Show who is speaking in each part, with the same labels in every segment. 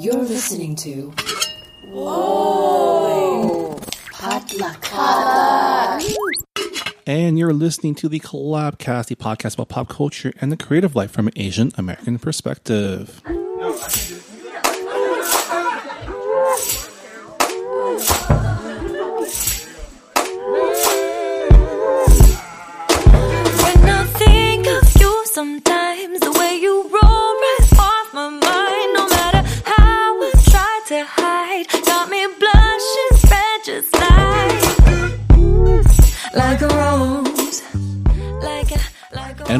Speaker 1: You're listening to. Whoa! Potluck.
Speaker 2: And you're listening to the Collabcast, the podcast about pop culture and the creative life from an Asian American perspective.
Speaker 3: When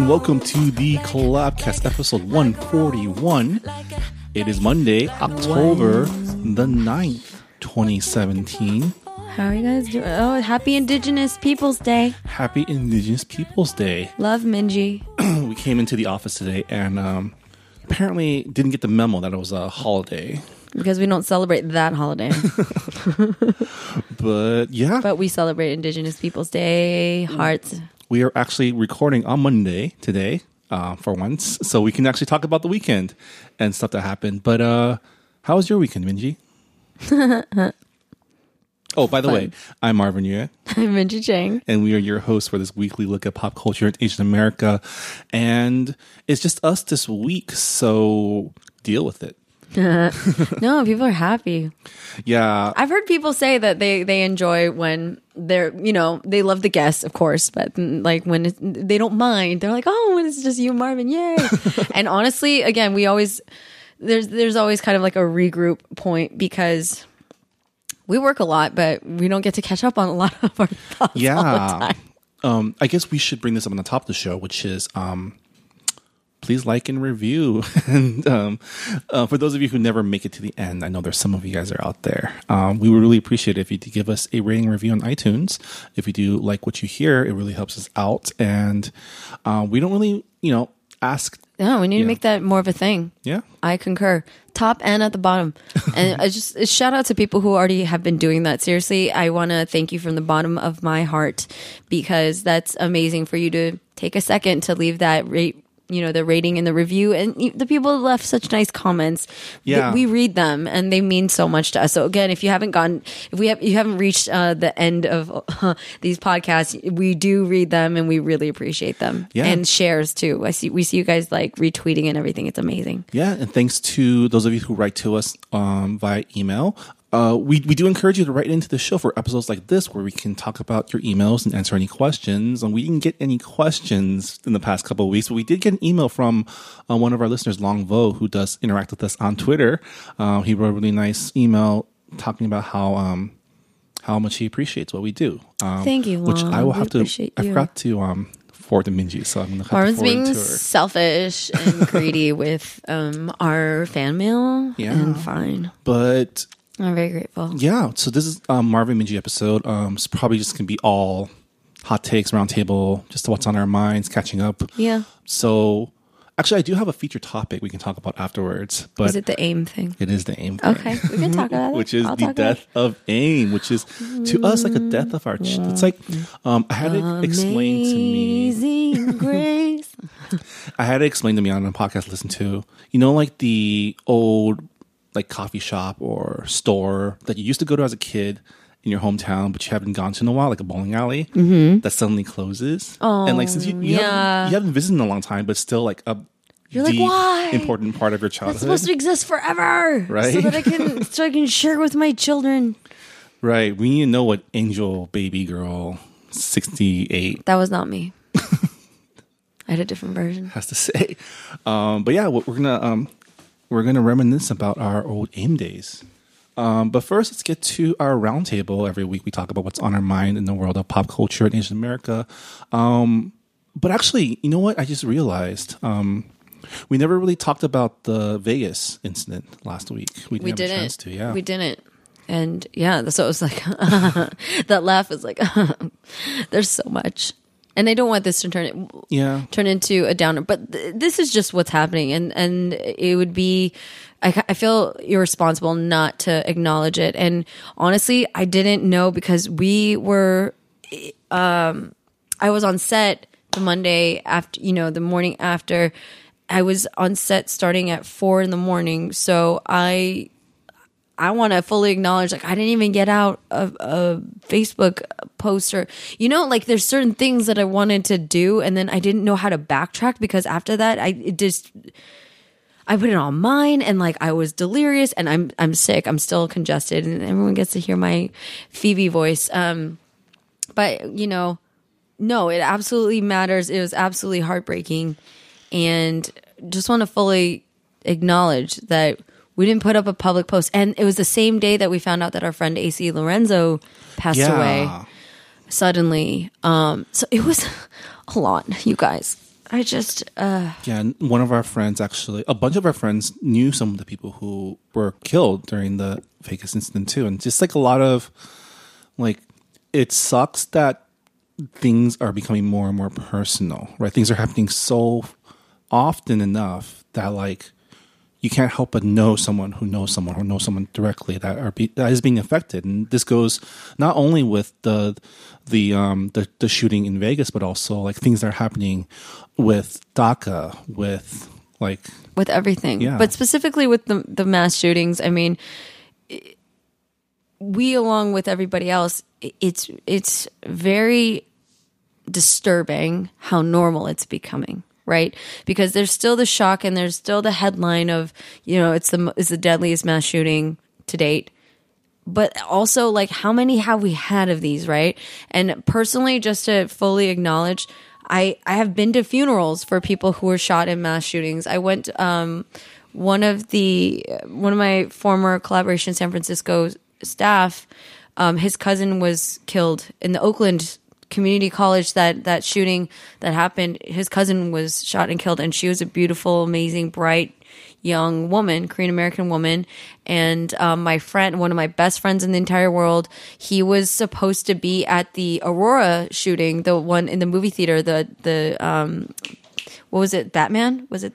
Speaker 2: And welcome to the Collabcast episode 141. It is Monday, October the 9th, 2017.
Speaker 4: How are you guys doing? Oh, happy Indigenous Peoples Day.
Speaker 2: Happy Indigenous Peoples Day.
Speaker 4: Love Minji.
Speaker 2: We came into the office today and um, apparently didn't get the memo that it was a holiday.
Speaker 4: Because we don't celebrate that holiday,
Speaker 2: But yeah,
Speaker 4: but we celebrate Indigenous Peoples Day. Hearts.
Speaker 2: We are actually recording on Monday today uh, for once, so we can actually talk about the weekend and stuff that happened. But uh, how was your weekend, Minji? oh, by the way, I'm Marvin Yueh,
Speaker 4: I'm Minji Chang.
Speaker 2: and we are your hosts for this weekly look at pop culture in Asian America. And it's just us this week, so deal with it.
Speaker 4: No, people are happy.
Speaker 2: Yeah,
Speaker 4: I've heard people say that they they enjoy when they're you know they love the guests, of course, but mm, like when it's, they don't mind, they're like, oh, when it's just you, and Marvin, yay! and honestly, again, we always there's there's always kind of like a regroup point because we work a lot, but we don't get to catch up on a lot of our thoughts
Speaker 2: yeah.
Speaker 4: time.
Speaker 2: Um, I guess we should bring this up on the top of the show, which is um, please like and review. and um, uh, for those of you who never make it to the end, I know there's some of you guys are out there. Um, we would really appreciate it if you could give us a rating review on iTunes. If you do like what you hear, it really helps us out. And uh, we don't really, you know, ask.
Speaker 4: No, we need to make that more of a thing.
Speaker 2: Yeah.
Speaker 4: I concur. Top and at the bottom. And I just a shout out to people who already have been doing that. Seriously, I want to thank you from the bottom of my heart because that's amazing for you to take a second to leave that rate you know the rating and the review and the people left such nice comments
Speaker 2: Yeah.
Speaker 4: we read them and they mean so much to us so again if you haven't gotten if we have you haven't reached uh, the end of these podcasts we do read them and we really appreciate them
Speaker 2: Yeah.
Speaker 4: and shares too i see we see you guys like retweeting and everything it's amazing
Speaker 2: Yeah, and thanks to those of you who write to us um, via email. Uh, we, we do encourage you to write into the show for episodes like this where we can talk about your emails and answer any questions. And we didn't get any questions in the past couple of weeks, but we did get an email from uh, one of our listeners, Long Vo, who does interact with us on Twitter. Uh, he wrote a really nice email talking about how um, how much he appreciates what we do. Um,
Speaker 4: Thank you,
Speaker 2: Which I
Speaker 4: Long.
Speaker 2: will
Speaker 4: We
Speaker 2: have to.
Speaker 4: appreciate
Speaker 2: I forgot to um, forward to Minji, so I'm going to have
Speaker 4: Marvin's
Speaker 2: to
Speaker 4: being
Speaker 2: to
Speaker 4: selfish and greedy with um, our fan mail.
Speaker 2: Yeah.
Speaker 4: And fine.
Speaker 2: But
Speaker 4: I'm very grateful.
Speaker 2: Yeah, so this is um, Marvin Minji episode. Um, it's probably just gonna be all hot takes, roundtable, just what's on our minds, catching up.
Speaker 4: Yeah.
Speaker 2: So, actually, I do have a feature topic we can talk about afterwards, but
Speaker 4: Is it the AIM thing?
Speaker 2: it is the AIM, thing,
Speaker 4: Okay. We can talk about it.
Speaker 2: which is
Speaker 4: I'll
Speaker 2: the death of AIM, which is to us like a death of our. Ch- it's like um, I had it explained to me.
Speaker 4: Amazing grace.
Speaker 2: I had it explained to me on a podcast I listened to. You know, like the old like coffee shop or store that you used to go to as a kid in your hometown, but you haven't gone to in a while, like a bowling alley that suddenly closes. Oh, and like since you you,
Speaker 4: yeah.
Speaker 2: haven't, you haven't visited in a long time, but still like a
Speaker 4: You're like, "Why?
Speaker 2: important part of your
Speaker 4: It's
Speaker 2: childhood.
Speaker 4: supposed to exist forever.
Speaker 2: Right?
Speaker 4: So that I can so I can share with my children.
Speaker 2: right. We need to know what Angel Baby Girl sixty eight
Speaker 4: That was not me. I had a different version.
Speaker 2: has to say. Um, but yeah, we're gonna um, we're gonna reminisce about our old AIM days. Um, but first, let's get to our roundtable. Every week, we talk about what's on our mind in the world of pop culture in Asian America. Um, but actually, you know what? I just realized um, we never really talked about the Vegas incident last week. We didn't,
Speaker 4: We
Speaker 2: have a chance
Speaker 4: didn't.
Speaker 2: to. Yeah,
Speaker 4: We didn't. And yeah, so it was like that laugh is like there's so much. And they don't want this to turn it
Speaker 2: Yeah,
Speaker 4: turn into a downer, but th- this is just what's happening. And and it would be I, I feel irresponsible not to acknowledge it. And honestly, I didn't know because we were um I was on set the Monday after, you know, the morning after. I was on set starting at four in the morning, so I I want to fully acknowledge like I didn't even get out a, a Facebook post or you know like there's certain things that I wanted to do and then I didn't know how to backtrack because after that I just I put it on mine and like I was delirious and I'm I'm sick. I'm still congested and everyone gets to hear my Phoebe voice. Um but you know no it absolutely matters. It was absolutely heartbreaking and just want to fully acknowledge that we didn't put up a public post and it was the same day that we found out that our friend AC Lorenzo passed
Speaker 2: Yeah.
Speaker 4: away suddenly um so it was a lot you guys I just uh
Speaker 2: Yeah, and one of our friends actually, a bunch of our friends knew some of the people who were killed during the Vegas incident too, and just like a lot of, like, it sucks that things are becoming more and more personal, right? Things are happening so often enough that like you can't help but know someone who knows someone who knows someone directly that are be, that is being affected, and this goes not only with the the um the, the shooting in Vegas, but also like things that are happening with DACA, with like
Speaker 4: with everything.
Speaker 2: Yeah.
Speaker 4: But specifically with the the mass shootings, I mean, we along with everybody else, it's it's very disturbing how normal it's becoming. Right, because there's still the shock and there's still the headline of you know it's the it's the deadliest mass shooting to date, but also like how many have we had of these right? And personally just to fully acknowledge i i have been to funerals for people who were shot in mass shootings. I went um one of the one of my former collaboration san francisco staff um his cousin was killed in the oakland community college that that shooting that happened his cousin was shot and killed and she was a beautiful amazing bright young woman, Korean American woman, and um, my friend, one of my best friends in the entire world, he was supposed to be at the Aurora shooting, the one in the movie theater, the the um, what was it, Batman? Was it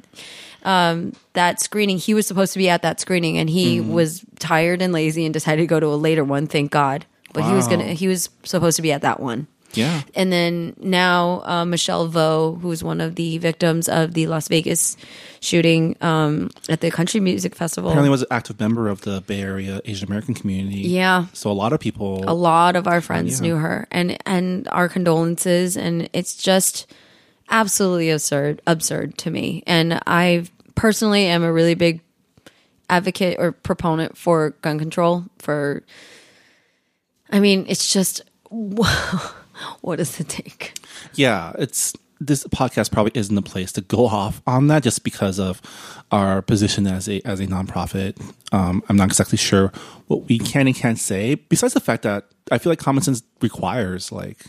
Speaker 4: um, that screening? He was supposed to be at that screening, and he was tired and lazy and decided to go to a later one. Thank God, but he was gonna he was supposed to be at that one.
Speaker 2: Yeah,
Speaker 4: And then now uh, Michelle Vo, who's one of the victims of the Las Vegas shooting um, at the Country Music Festival.
Speaker 2: apparently was an active member of the Bay Area Asian American community.
Speaker 4: Yeah.
Speaker 2: so a lot of people.
Speaker 4: a lot of our friends
Speaker 2: Yeah.
Speaker 4: knew her, and and our condolences. And it's just absolutely absurd, absurd to me. And I personally am a really big advocate or proponent for gun control. For, I mean, it's just. What does it take?
Speaker 2: yeah, it's this podcast probably isn't the place to go off on that just because of our position as a as a nonprofit. Um, I'm not exactly sure what we can and can't say. Besides the fact that I feel like common sense requires like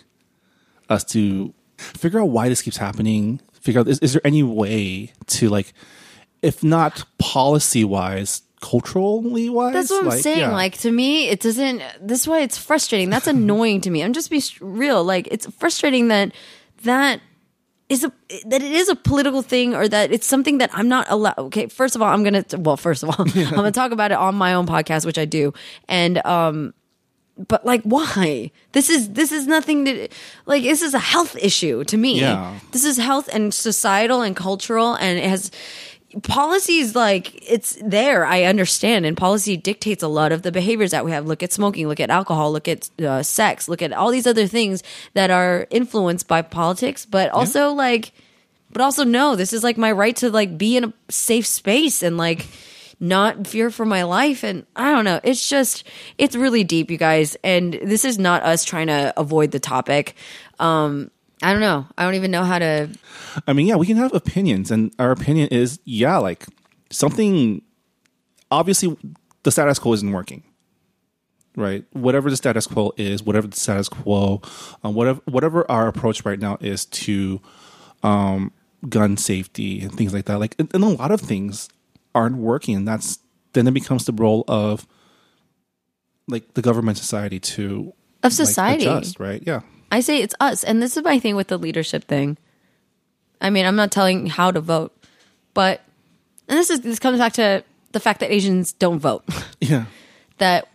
Speaker 2: us to figure out why this keeps happening. Figure out is, is there any way to like, if not policy wise, culturally wise.
Speaker 4: That's what I'm saying.
Speaker 2: yeah.
Speaker 4: Like to me, it doesn't. This is why it's frustrating. That's annoying to me. I'm just be real. Like it's frustrating that that is a that it is a political thing or that it's something that I'm not allowed. Okay, first of all, I'm gonna well, first of all, I'm gonna talk about it on my own podcast, which I do, and um. But like, why? This is this is nothing to like. This is a health issue to me.
Speaker 2: Yeah.
Speaker 4: This is health and societal and cultural, and it has policies like it's there i understand and policy dictates a lot of the behaviors that we have. Look at smoking look at alcohol look at uh, sex look at all these other things that are influenced by politics but also like but also no this is like my right to like be in a safe space and like not fear for my life and i don't know it's just it's really deep you guys and this is not us trying to avoid the topic. Um i don't know i don't even know how to
Speaker 2: I mean, yeah, we can have opinions, and our opinion is, yeah, like something. Obviously, the status quo isn't working, right? Whatever the status quo is, whatever the status quo, um, whatever whatever our approach right now is to um, gun safety and things like that. Like, and, and a lot of things aren't working, and that's then it becomes the role of like the government society to
Speaker 4: of
Speaker 2: like,
Speaker 4: society
Speaker 2: adjust, right? Yeah.
Speaker 4: I say it's us. And this is my thing with the leadership thing. I mean, I'm not telling how to vote, but and this is this comes back to the fact that Asians don't vote.
Speaker 2: Yeah.
Speaker 4: that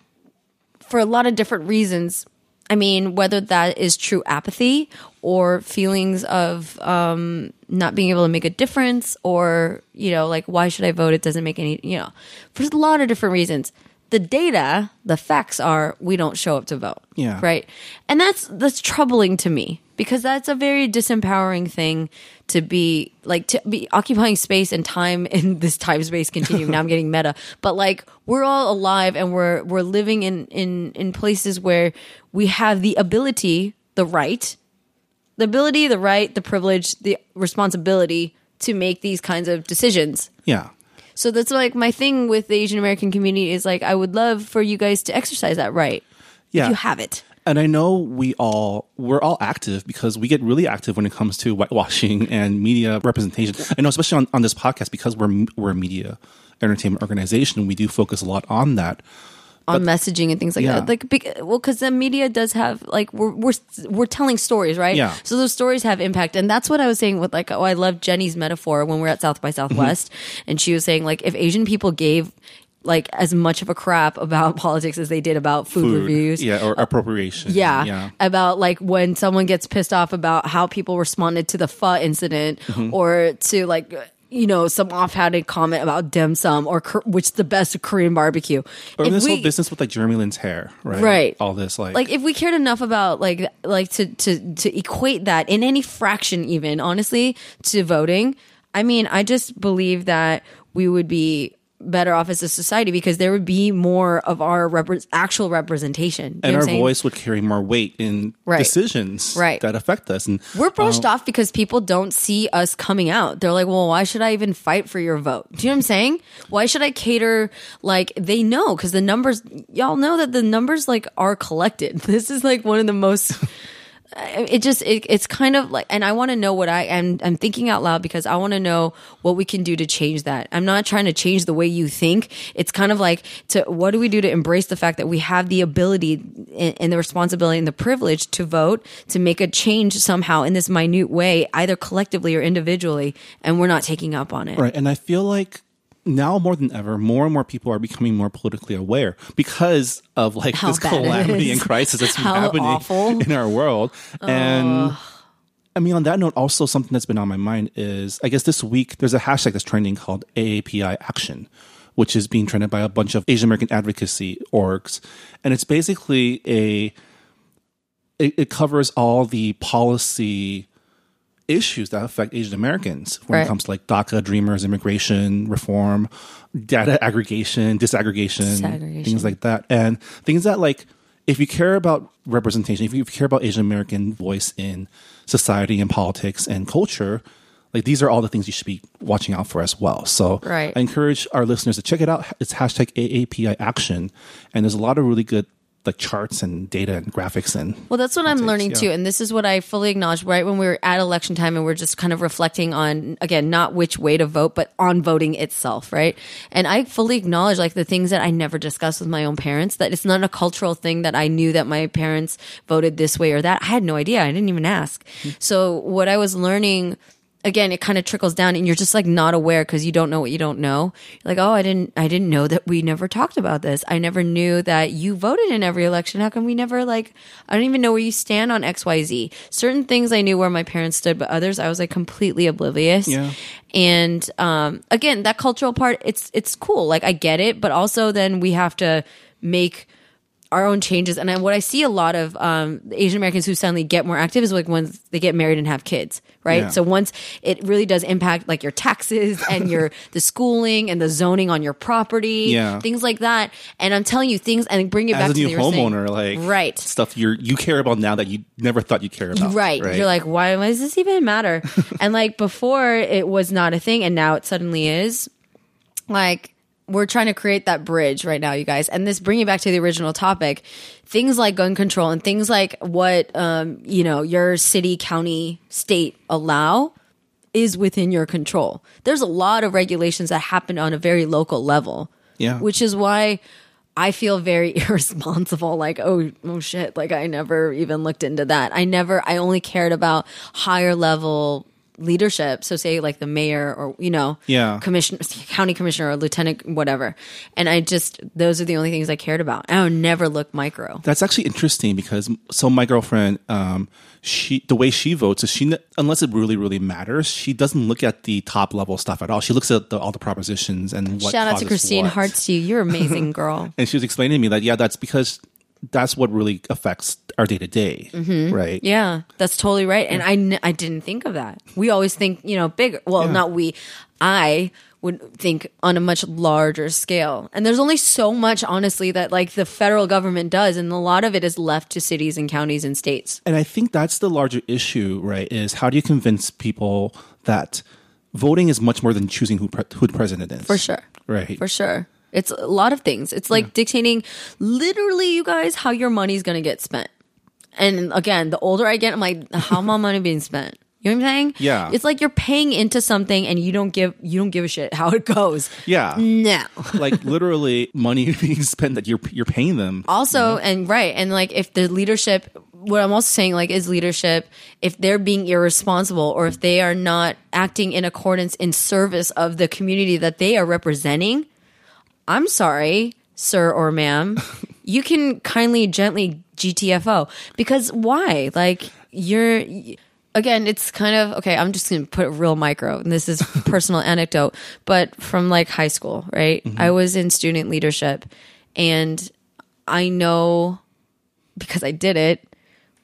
Speaker 4: for a lot of different reasons, I mean, whether that is true apathy or feelings of um, not being able to make a difference, or you know, like why should I vote? It doesn't make any, you know, for a lot of different reasons. The data, the facts are we don't show up to vote.
Speaker 2: Yeah.
Speaker 4: Right. And that's that's troubling to me because that's a very disempowering thing to be like to be occupying space and time in this time space continuum. now I'm getting meta. But like we're all alive and we're we're living in in in places where we have the ability, the right, the ability, the right, the privilege, the responsibility to make these kinds of decisions.
Speaker 2: Yeah.
Speaker 4: So that's like my thing with the Asian American community is like I would love for you guys to exercise that right.
Speaker 2: Yeah.
Speaker 4: If you have it.
Speaker 2: And I know we all we're all active because we get really active when it comes to whitewashing and media representation. I know, especially on, on this podcast, because we're we're a media entertainment organization, we do focus a lot on that.
Speaker 4: On messaging and things like
Speaker 2: Yeah.
Speaker 4: that. Like, bec- well, because the media does have like we're we're we're telling stories, right?
Speaker 2: Yeah.
Speaker 4: So those stories have impact, and that's what I was saying with like, oh, I love Jenny's metaphor when we are at South by Southwest,
Speaker 2: Mm-hmm.
Speaker 4: and she was saying like, if Asian people gave like as much of a crap about politics as they did about food,
Speaker 2: Food,
Speaker 4: reviews.
Speaker 2: yeah, or appropriation.
Speaker 4: Yeah,
Speaker 2: yeah.
Speaker 4: about like when someone gets pissed off about how people responded to the pho incident,
Speaker 2: Mm-hmm.
Speaker 4: or to like you know some offhanded comment about dim sum or which is the best Korean barbecue.
Speaker 2: Or
Speaker 4: If
Speaker 2: this
Speaker 4: we-
Speaker 2: whole business with like Jeremy Lin's hair, right?
Speaker 4: Right.
Speaker 2: All this like,
Speaker 4: like if we cared enough about like like to to to equate that in any fraction even honestly to voting i mean i just believe that we would be better off as a society because there would be more of our repre- actual representation
Speaker 2: and our
Speaker 4: saying?
Speaker 2: voice would carry more weight in
Speaker 4: Right.
Speaker 2: decisions
Speaker 4: Right.
Speaker 2: that affect us. And
Speaker 4: we're um, brushed off because people don't see us coming out. They're like, well, why should I even fight for your vote? Do you know what I'm saying? Why should I cater? Like, they know because the numbers, y'all know that the numbers like are collected. This is like one of the most. Uh, it just it, it's kind of like, and I want to know what I am. I'm thinking out loud because I want to know what we can do to change that. I'm not trying to change the way you think. It's kind of like to what do we do to embrace the fact that we have the ability and, and the responsibility and the privilege to vote to make a change somehow in this minute way, either collectively or individually, and we're not taking up on it.
Speaker 2: Right. And I feel like now more than ever, more and more people are becoming more politically aware because of like
Speaker 4: How
Speaker 2: this calamity and crisis that's been happening
Speaker 4: awful.
Speaker 2: in our world. And I mean, on that note, also something that's been on my mind is I guess this week there's a hashtag that's trending called AAPI Action, which is being trended by a bunch of Asian American advocacy orgs. And it's basically a it, it covers all the policy issues that affect Asian Americans when
Speaker 4: Right.
Speaker 2: it comes to like DACA, Dreamers, immigration reform, data aggregation, disaggregation,
Speaker 4: Disaggregation.
Speaker 2: things like that, and things that like if you care about representation, if you care about Asian American voice in society and politics and culture. Like these are all the things you should be watching out for as well. So
Speaker 4: Right.
Speaker 2: I encourage our listeners to check it out. It's hashtag AAPI action. And there's a lot of really good like charts and data and graphics and
Speaker 4: Well, that's what I'm learning
Speaker 2: yeah.
Speaker 4: too. And this is what I fully acknowledge right when we were at election time and we're just kind of reflecting on, again, not which way to vote, but on voting itself, right? And I fully acknowledge like the things that I never discussed with my own parents, that it's not a cultural thing that I knew that my parents voted this way or that. I had no idea. I didn't even ask. Hmm. So what I was learning again it kind of trickles down and you're just like not aware because you don't know what you don't know. You're like oh i didn't i didn't know that we never talked about this. I never knew that you voted in every election. How come we never like i don't even know where you stand on xyz certain things i knew where my parents stood but others i was like completely oblivious.
Speaker 2: Yeah.
Speaker 4: and um again that cultural part it's it's cool. Like i get it but also then we have to make our own changes. And I, what I see a lot of um, Asian Americans who suddenly get more active is like when they get married and have kids, right?
Speaker 2: Yeah.
Speaker 4: So once it really does impact like your taxes and your the schooling and the zoning on your property,
Speaker 2: Yeah.
Speaker 4: things like that. And I'm telling you things and bring it back
Speaker 2: as a
Speaker 4: to
Speaker 2: new
Speaker 4: the you saying.
Speaker 2: homeowner, like
Speaker 4: right.
Speaker 2: stuff you you care about now that you never thought you care about.
Speaker 4: Right. You're like, why, why does this even matter? and like before it was not a thing and now it suddenly is. Like we're trying to create that bridge right now, you guys. And this bringing back to the original topic, things like gun control and things like what um, you know, your city, county, state allow is within your control. There's a lot of regulations that happen on a very local level.
Speaker 2: Yeah.
Speaker 4: Which is why I feel very irresponsible. Like, oh, oh shit. Like, I never even looked into that. I never, I only cared about higher level leadership. So say like the mayor or you know,
Speaker 2: Yeah.
Speaker 4: commission, county commissioner or lieutenant, whatever. And I just those are the only things I cared about. I would never look micro.
Speaker 2: That's actually interesting because so my girlfriend, um, she the way she votes is she unless it really really matters, she doesn't look at the top level stuff at all. She looks at the, all the propositions and what.
Speaker 4: Shout out to Christine.
Speaker 2: what.
Speaker 4: You. You're amazing, girl.
Speaker 2: And she was explaining to me that yeah, that's because that's what really affects our day to day, right?
Speaker 4: Yeah, that's totally right. And I, n- I didn't think of that. We always think, you know, bigger. Well,
Speaker 2: Yeah.
Speaker 4: not we. I would think on a much larger scale. And there's only so much, honestly, that like the federal government does. And a lot of it is left to cities and counties and states.
Speaker 2: And I think that's the larger issue, right? Is how do you convince people that voting is much more than choosing who pre- who the president is?
Speaker 4: For sure.
Speaker 2: right?
Speaker 4: For sure. It's a lot of things. It's like dictating literally, you guys, how your money's going to get spent. And again, the older I get, I'm like, how my money being spent? You know what I'm saying?
Speaker 2: Yeah.
Speaker 4: It's like you're paying into something and you don't give you don't give a shit how it goes.
Speaker 2: Yeah,
Speaker 4: No.
Speaker 2: like literally money being spent that you're you're paying them.
Speaker 4: Also, and right, and like if the leadership, what I'm also saying, like, is leadership, if they're being irresponsible or if they are not acting in accordance in service of the community that they are representing, I'm sorry, sir or ma'am, you can kindly, gently GTFO. Because why? Like, you're. Again, it's kind of okay. I'm just gonna put real micro, and this is personal anecdote, but from like high school, right? Mm-hmm. I was in student leadership, and I know because I did it,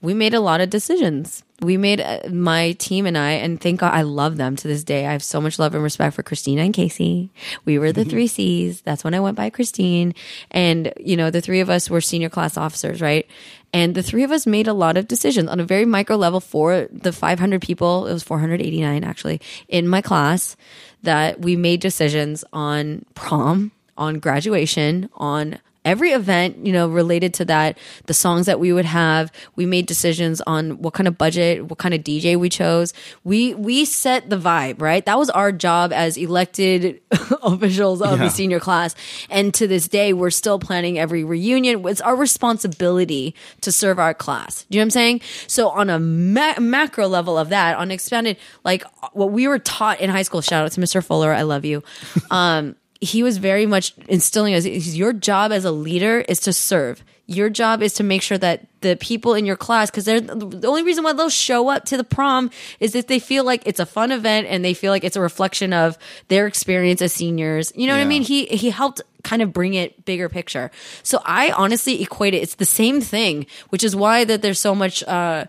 Speaker 4: we made a lot of decisions. We made uh, my team and I, and thank God I love them to this day. I have so much love and respect for Christina and Casey. We were the three C's. That's when I went by Christine. And, you know, the three of us were senior class officers, right? And the three of us made a lot of decisions on a very micro level for the 500 people. It was 489 actually in my class that we made decisions on prom, on graduation, on every event, you know, related to that, the songs that we would have, we made decisions on what kind of budget, what kind of DJ we chose. We we set the vibe, right? That was our job as elected officials of
Speaker 2: Yeah.
Speaker 4: the senior class. And to this day, we're still planning every reunion. It's our responsibility to serve our class. Do you know what I'm saying? So on a ma- macro level of that, on expanded, like what we were taught in high school, shout out to Mr. Fuller, I love you. Um, he was very much instilling us your job as a leader is to serve. Your job is to make sure that the people in your class because they're the only reason why they'll show up to the prom is if they feel like it's a fun event and they feel like it's a reflection of their experience as seniors. You know what i mean? He he helped kind of bring it bigger picture. So i honestly equate it it's the same thing which is why that there's so much uh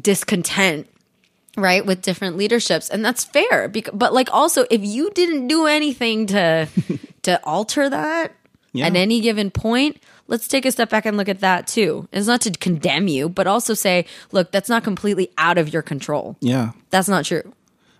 Speaker 4: discontent right with different leaderships and that's fair bec- but like also if you didn't do anything to to alter that
Speaker 2: Yeah.
Speaker 4: at any given point let's take a step back and look at that too it's not to condemn you but also say look that's not completely out of your control
Speaker 2: Yeah.
Speaker 4: that's not true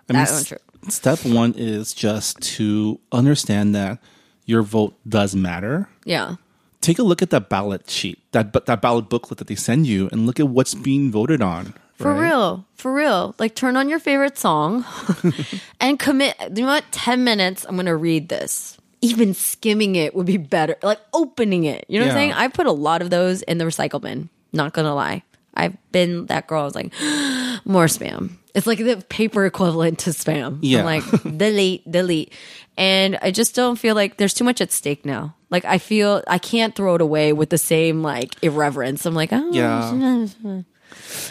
Speaker 2: I mean,
Speaker 4: that's not true
Speaker 2: step one is just to understand that your vote does matter.
Speaker 4: yeah
Speaker 2: Take a look at that ballot sheet, that that ballot booklet that they send you, and look at what's being voted on.
Speaker 4: For
Speaker 2: right?
Speaker 4: real, for real. Like turn on your favorite song and commit. You know what? 10 minutes, I'm going to read this. Even skimming it would be better. Like opening it. You know what I'm saying? I put a lot of those in the recycle bin. Not going to lie. I've been that girl. I was like, more spam. It's like the paper equivalent to spam.
Speaker 2: Yeah.
Speaker 4: I'm like, delete, delete. And I just don't feel like there's too much at stake now. Like I feel I can't throw it away with the same like irreverence. I'm like, oh,
Speaker 2: Yeah.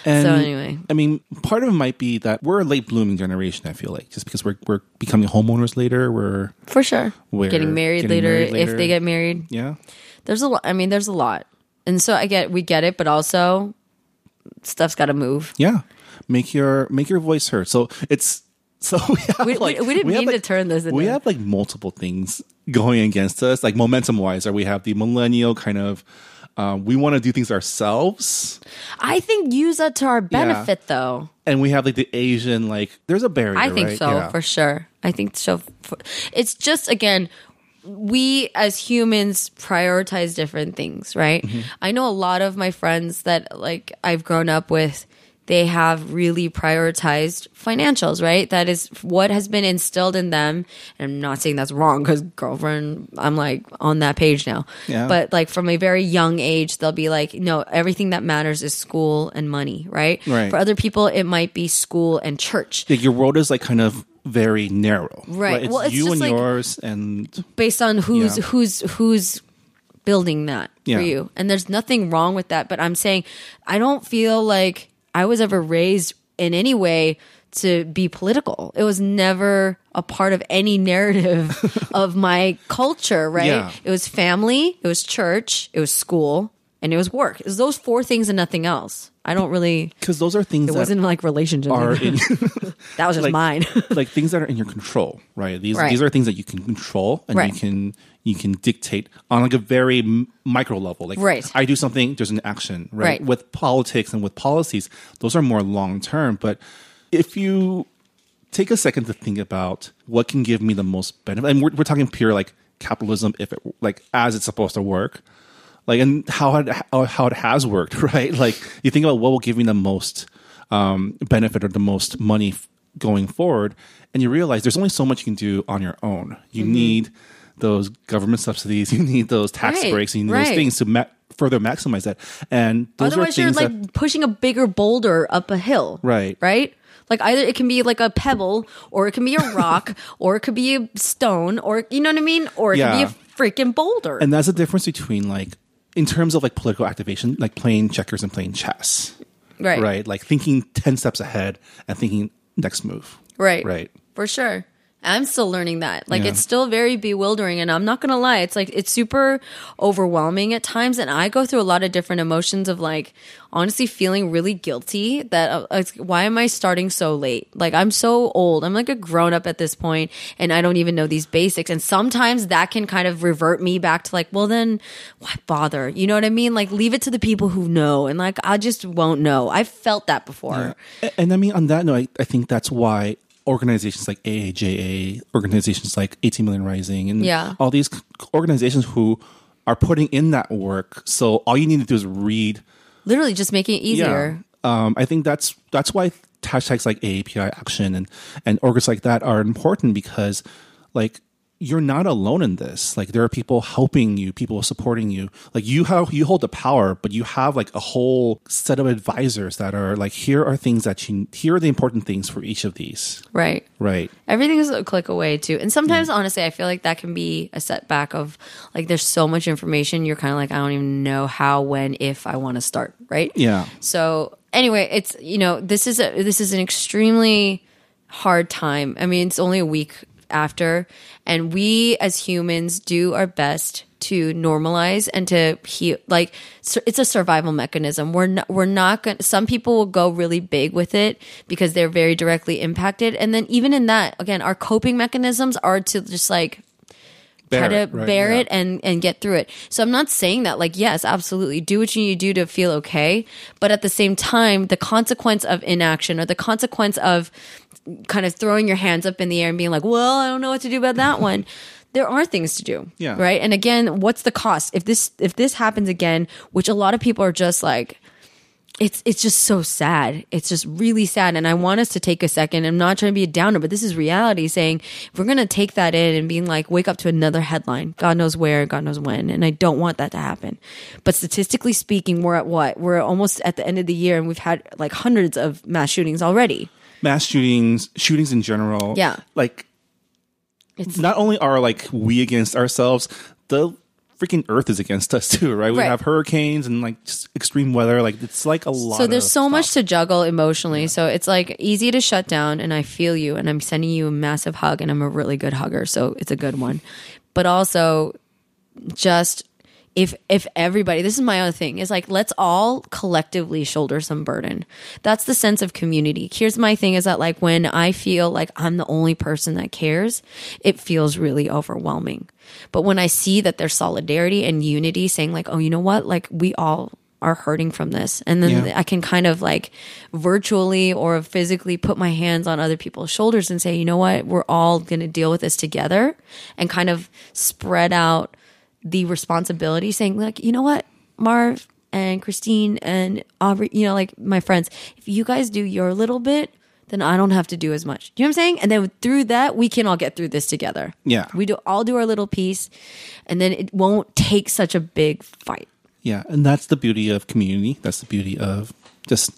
Speaker 2: And
Speaker 4: So anyway.
Speaker 2: I mean, part of it might be that we're a late blooming generation. I feel like just because we're we're becoming homeowners later, we're
Speaker 4: For sure.
Speaker 2: We're
Speaker 4: getting married
Speaker 2: getting
Speaker 4: later
Speaker 2: married
Speaker 4: if they get married.
Speaker 2: yeah,
Speaker 4: There's a lot. I mean, there's a lot. And so I get, we get it, but also stuff's got to move.
Speaker 2: yeah. Make your make your voice heard. So it's so we have
Speaker 4: We- we-
Speaker 2: like
Speaker 4: we didn't
Speaker 2: have,
Speaker 4: mean to turn this Into.
Speaker 2: We have like multiple things going against us, like momentum wise. Or we have the millennial kind of. Um, we want to do things ourselves,
Speaker 4: I think use that to our benefit, though.
Speaker 2: and we have like the Asian like. There's a barrier.
Speaker 4: I think
Speaker 2: right?
Speaker 4: so,
Speaker 2: Yeah.
Speaker 4: for sure. I think so. For, it's just, again, we as humans prioritize different things, right?
Speaker 2: Mm-hmm.
Speaker 4: I know a lot of my friends that like I've grown up with, they have really prioritized financials, right? That is what has been instilled in them. And I'm not saying that's wrong because girlfriend, I'm like on that page now.
Speaker 2: Yeah.
Speaker 4: But like from a very young age, they'll be like, no, everything that matters is school and money, right?
Speaker 2: Right.
Speaker 4: For other people, it might be school and church.
Speaker 2: Like your world is like kind of very narrow.
Speaker 4: Right.
Speaker 2: It's
Speaker 4: Well, it's
Speaker 2: you
Speaker 4: just
Speaker 2: and
Speaker 4: like-
Speaker 2: yours and
Speaker 4: based on who's
Speaker 2: Yeah.
Speaker 4: who's who's building that
Speaker 2: Yeah.
Speaker 4: for you. And there's nothing wrong with that, but I'm saying I don't feel like I was ever raised in any way to be political. It was never a part of any narrative of my culture, right?
Speaker 2: Yeah.
Speaker 4: It was family, it was church, it was school, and it was work. It was those four things and nothing else. I don't really
Speaker 2: because those are things
Speaker 4: it
Speaker 2: that
Speaker 4: wasn't like relationships.
Speaker 2: are in,
Speaker 4: that was just
Speaker 2: like-
Speaker 4: mine.
Speaker 2: like things that are in your control, right? These
Speaker 4: Right.
Speaker 2: these are things that you can control and
Speaker 4: Right.
Speaker 2: you can you can dictate on like a very micro level. Like
Speaker 4: Right.
Speaker 2: I do something, there's an action, right?
Speaker 4: Right.
Speaker 2: With politics and with policies, those are more long term. But if you take a second to think about what can give me the most benefit, and we're, we're talking pure like capitalism, if it like as it's supposed to work, like and how it how, how it has worked, right? Like you think about what will give me the most um, benefit or the most money f- going forward, and you realize there's only so much you can do on your own. You need those government subsidies, you need those tax
Speaker 4: Mm-hmm. Right,
Speaker 2: breaks, you need those things to ma- further maximize that. And those
Speaker 4: Otherwise,
Speaker 2: are
Speaker 4: you're like
Speaker 2: that
Speaker 4: pushing a bigger boulder up a hill.
Speaker 2: Right.
Speaker 4: Right? Like either it can be like a pebble, or it can be a rock, or it could be a stone, or you know what I mean? Or it
Speaker 2: Yeah.
Speaker 4: could be a freaking boulder.
Speaker 2: and that's the difference between like in terms of like political activation, like playing checkers and playing chess,
Speaker 4: right.
Speaker 2: right? Like thinking ten steps ahead and thinking next move,
Speaker 4: Right.
Speaker 2: right.
Speaker 4: For sure. I'm still learning that. Like
Speaker 2: Yeah.
Speaker 4: it's still very bewildering and I'm not going to lie. It's like it's super overwhelming at times and I go through a lot of different emotions of like honestly feeling really guilty that uh, like, why am I starting so late? Like I'm so old. I'm like a grown up at this point and I don't even know these basics and sometimes that can kind of revert me back to like, well then why bother? You know what I mean? Like leave it to the people who know and like I just won't know. I've felt that before.
Speaker 2: And, and I mean, on that note, I, I think that's why organizations like AAJA, organizations like 18 Million Rising, and
Speaker 4: Yeah.
Speaker 2: all these organizations who are putting in that work. So all you need to do is read.
Speaker 4: Literally just making it easier.
Speaker 2: Um, I think that's that's why hashtags like AAPI Action and and orgs like that are important because like you're not alone in this. Like there are people helping you, people supporting you. Like you have you hold the power, but you have like a whole set of advisors that are like here are things that you here are the important things for each of these.
Speaker 4: Right.
Speaker 2: Right.
Speaker 4: Everything is a click away too. And sometimes honestly I feel like that can be a setback of like there's so much information you're kind of like I don't even know how when if I want to start, right?
Speaker 2: Yeah.
Speaker 4: So anyway, it's you know, this is a this is an extremely hard time. I mean, it's only a week after and we as humans do our best to normalize and to heal like it's a survival mechanism we're not we're not going to some people will go really big with it because they're very directly impacted and then even in that again our coping mechanisms are to just like try to
Speaker 2: it, right,
Speaker 4: bear
Speaker 2: yeah.
Speaker 4: it and and get through it. So I'm not saying that like yes, absolutely do what you need to do to feel okay, but at the same time, the consequence of inaction or the consequence of kind of throwing your hands up in the air and being like, "Well, I don't know what to do about that one." There are things to do.
Speaker 2: Yeah.
Speaker 4: Right? And again, what's the cost? If this if this happens again, which a lot of people are just like it's it's just so sad. It's just really sad. And I want us to take a second. I'm not trying to be a downer, but this is reality saying if we're gonna take that in and being like, wake up to another headline, God knows where, God knows when. And I don't want that to happen. But statistically speaking, we're at what? We're almost at the end of the year and we've had like hundreds of mass shootings already.
Speaker 2: Mass shootings, shootings in general.
Speaker 4: Yeah.
Speaker 2: Like
Speaker 4: It's
Speaker 2: not only are like we against ourselves, the freaking earth is against us too, right? We
Speaker 4: Right.
Speaker 2: have hurricanes and like just extreme weather. Like it's like a lot.
Speaker 4: so there's so much to juggle emotionally. So it's like easy to shut down and I feel you and I'm sending you a massive hug and I'm a really good hugger, so it's a good one. But also just if if everybody this is my other thing is like let's all collectively shoulder some burden. That's the sense of community. Here's my thing is that like when i feel like i'm the only person that cares it feels really overwhelming. But when i see that there's solidarity and unity saying like oh you know what? Like we all are hurting from this. And then
Speaker 2: Yeah.
Speaker 4: i can kind of like virtually or physically put my hands on other people's shoulders and say you know what? We're all going to deal with this together and kind of spread out the responsibility saying like you know what marv and Christine and Aubrey, you know, like my friends, if you guys do your little bit, then I don't have to do as much. You know what I'm saying? And then through that, we can all get through this together.
Speaker 2: Yeah.
Speaker 4: We do all do our little piece and then it won't take such a big fight.
Speaker 2: Yeah, and that's the beauty of community. That's the beauty of just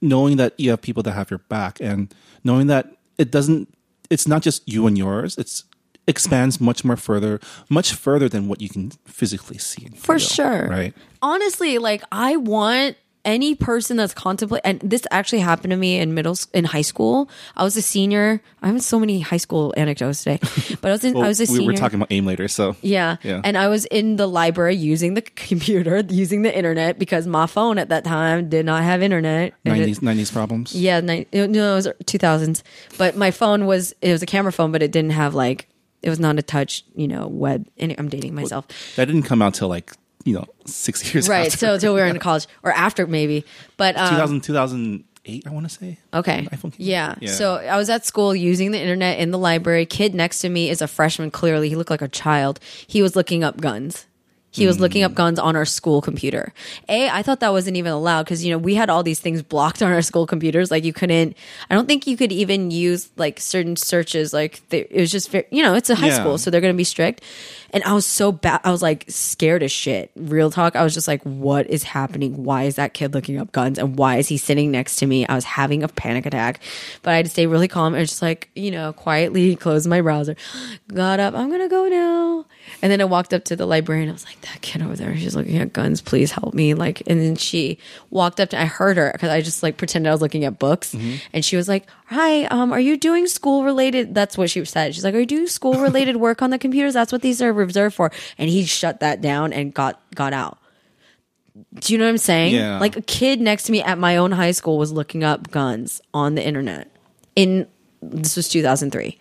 Speaker 2: knowing that you have people that have your back and knowing that it doesn't it's not just you and yours. It's expands much more further, much further than what you can physically see.
Speaker 4: For
Speaker 2: feel,
Speaker 4: sure.
Speaker 2: Right.
Speaker 4: honestly, like I want any person that's contemplating, and this actually happened to me in middle, in high school. I was a senior. I have so many high school anecdotes today, but I was in,
Speaker 2: Well,
Speaker 4: I was a senior we
Speaker 2: were talking about AIM later, so
Speaker 4: yeah.
Speaker 2: Yeah.
Speaker 4: And I was in the library using the computer, using the internet because my phone at that time did not have internet. And it-
Speaker 2: nineties nineties problems.
Speaker 4: yeah, ni- no, it was 2000s. But my phone was, it was a camera phone, but it didn't have like, it was not a touch, you know, web. And I'm dating myself.
Speaker 2: That didn't come out till like you know six years
Speaker 4: right.
Speaker 2: after.
Speaker 4: So, until we were in college or after maybe. But, um,
Speaker 2: 2000, 2008, I want to say.
Speaker 4: Okay. Yeah.
Speaker 2: Yeah.
Speaker 4: So I was at school using the internet in the library. Kid next to me is a freshman. Clearly, he looked like a child. He was looking up guns. He was looking
Speaker 2: Hmm.
Speaker 4: up guns on our school computer. A, I thought that wasn't even allowed because, you know, we had all these things blocked on our school computers. Like you couldn't, I don't think you could even use like certain searches. Like they, it was just, very, you know, it's a high
Speaker 2: Yeah.
Speaker 4: school, so they're going to be strict. And I was so bad. I was like scared as shit. Real talk. I was just like, what is happening? Why is that kid looking up guns? And why is he sitting next to me? I was having a panic attack, but I had to stay really calm and just like, you know, quietly close my browser, got up. I'm going to go now. And then I walked up to the librarian. I was like, that kid over there, she's looking at guns. Please help me. Like, and then she walked up to, I heard her because I just like pretended I was looking at books. Mm-hmm. And she was like, hi, um, are you doing school related? That's what she said. She's like, are you doing school related work on the computers? That's what these are reserved for. And he shut that down and got, got out. Do you know what I'm saying?
Speaker 2: Yeah.
Speaker 4: Like a kid next to me at my own high school was looking up guns on the internet. In this was 2003.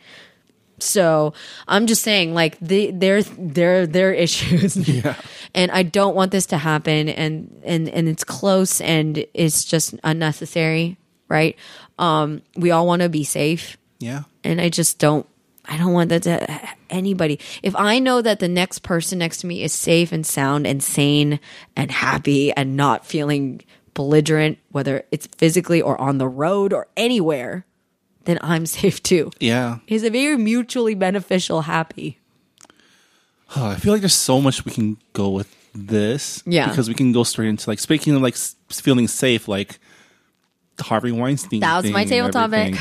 Speaker 4: So I'm just saying, like the their their their issues,
Speaker 2: Yeah.
Speaker 4: and I don't want this to happen, and and and it's close, and it's just unnecessary, right? Um, we all want to be safe,
Speaker 2: Yeah.
Speaker 4: and I just don't. I don't want that to anybody. If I know that the next person next to me is safe and sound and sane and happy and not feeling belligerent, whether it's physically or on the road or anywhere, then I'm safe too.
Speaker 2: Yeah.
Speaker 4: It's a very mutually beneficial happy.
Speaker 2: Oh, I feel like there's so much we can go with this.
Speaker 4: Yeah.
Speaker 2: Because we can go straight into like speaking of like feeling safe, like Harvey Weinstein.
Speaker 4: That was my table topic.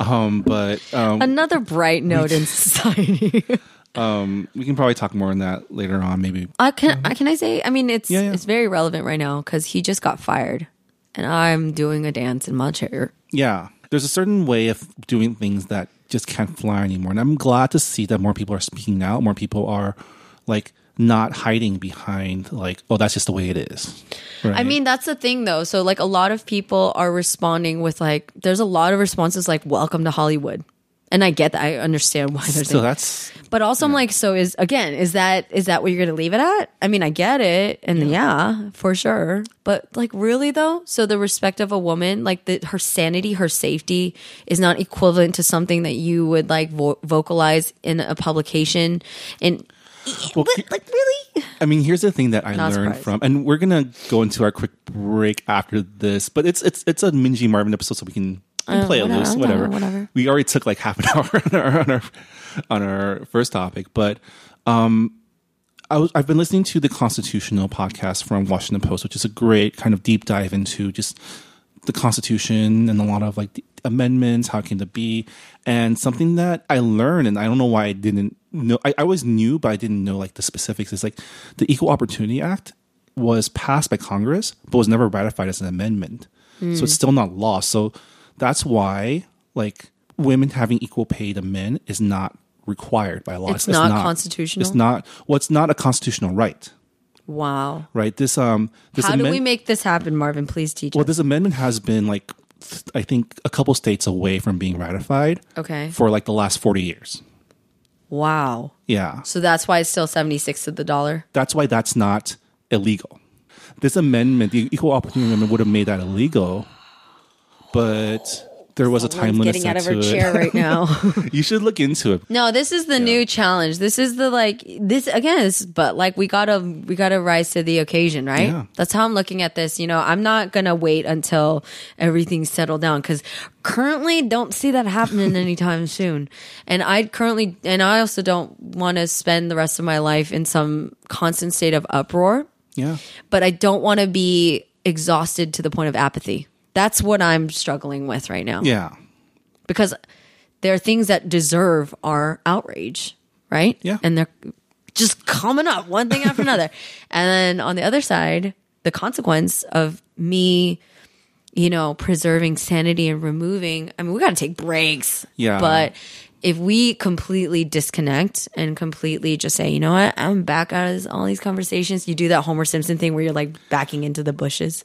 Speaker 2: um, but um,
Speaker 4: Another bright note in society.
Speaker 2: we can probably talk more on that later on. Maybe.
Speaker 4: I can I can I say I mean it's
Speaker 2: Yeah, yeah.
Speaker 4: it's very relevant right now because he just got fired, and I'm doing a dance in my chair.
Speaker 2: Yeah. There's a certain way of doing things that just can't fly anymore, and I'm glad to see that more people are speaking out. More people are like not hiding behind like, oh, that's just the way it is.
Speaker 4: I mean, that's the thing though. So like a lot of people are responding with like there's a lot of responses like welcome to Hollywood. And I get that. I understand why there's
Speaker 2: so that's
Speaker 4: But also I'm like, so is again, is that is that what you're gonna leave it at? I mean, I get it, and yeah, for sure. But like really though, so the respect of a woman, like the her sanity, her safety is not equivalent to something that you would like vo- vocalize in a publication. And
Speaker 2: Well,
Speaker 4: but, like really?
Speaker 2: I mean, here's the thing that I
Speaker 4: Not
Speaker 2: learned
Speaker 4: surprised.
Speaker 2: from, and we're gonna go into our quick break after this. But it's it's it's a Minji Marvin episode, so we can, we can play
Speaker 4: Uh, whatever,
Speaker 2: it loose, whatever.
Speaker 4: whatever.
Speaker 2: We already took like half an hour on our on our, on our first topic, but um, I was I've been listening to the Constitutional podcast from Washington Post, which is a great kind of deep dive into just the Constitution and a lot of like the amendments, how it came to be, and something that I learned, and I don't know why I didn't know. I, I always knew, but I didn't know like the specifics. It's like the Equal Opportunity Act was passed by Congress, but was never ratified as an amendment, so it's still not law. So that's why like women having equal pay to men is not required by law.
Speaker 4: It's not constitutional?
Speaker 2: It's not. Well, it's not a constitutional right.
Speaker 4: Wow.
Speaker 2: Right. This um. This
Speaker 4: How do we make this happen, Marvin? Please teach
Speaker 2: well,
Speaker 4: us.
Speaker 2: this amendment has been like, th- I think, a couple states away from being ratified
Speaker 4: Okay.
Speaker 2: for like the last 40 years.
Speaker 4: Wow.
Speaker 2: Yeah.
Speaker 4: So that's why it's still 76 to the dollar.
Speaker 2: That's why that's not illegal. This amendment, the Equal Opportunity Amendment, would have made that illegal, but there was a time
Speaker 4: Someone's
Speaker 2: limit
Speaker 4: getting out of her chair right now.
Speaker 2: you should look into it.
Speaker 4: No, this is the new challenge. This is the like this again. This, but like we gotta we gotta rise to the occasion, right?
Speaker 2: Yeah.
Speaker 4: That's how I'm looking at this. You know, I'm not gonna wait until everything's settled down because currently don't see that happening anytime soon. And I currently and I also don't want to spend the rest of my life in some constant state of uproar.
Speaker 2: Yeah.
Speaker 4: But I don't want to be exhausted to the point of apathy. That's what I'm struggling with right now
Speaker 2: Yeah.
Speaker 4: because there are things that deserve our outrage, right?
Speaker 2: Yeah.
Speaker 4: And they're just coming up one thing after another. And then on the other side, the consequence of me, you know, preserving sanity and removing, I mean, we got to take breaks.
Speaker 2: Yeah.
Speaker 4: But if we completely disconnect and completely just say, you know what, I'm back out of all these conversations, you do that Homer Simpson thing where you're like backing into the bushes.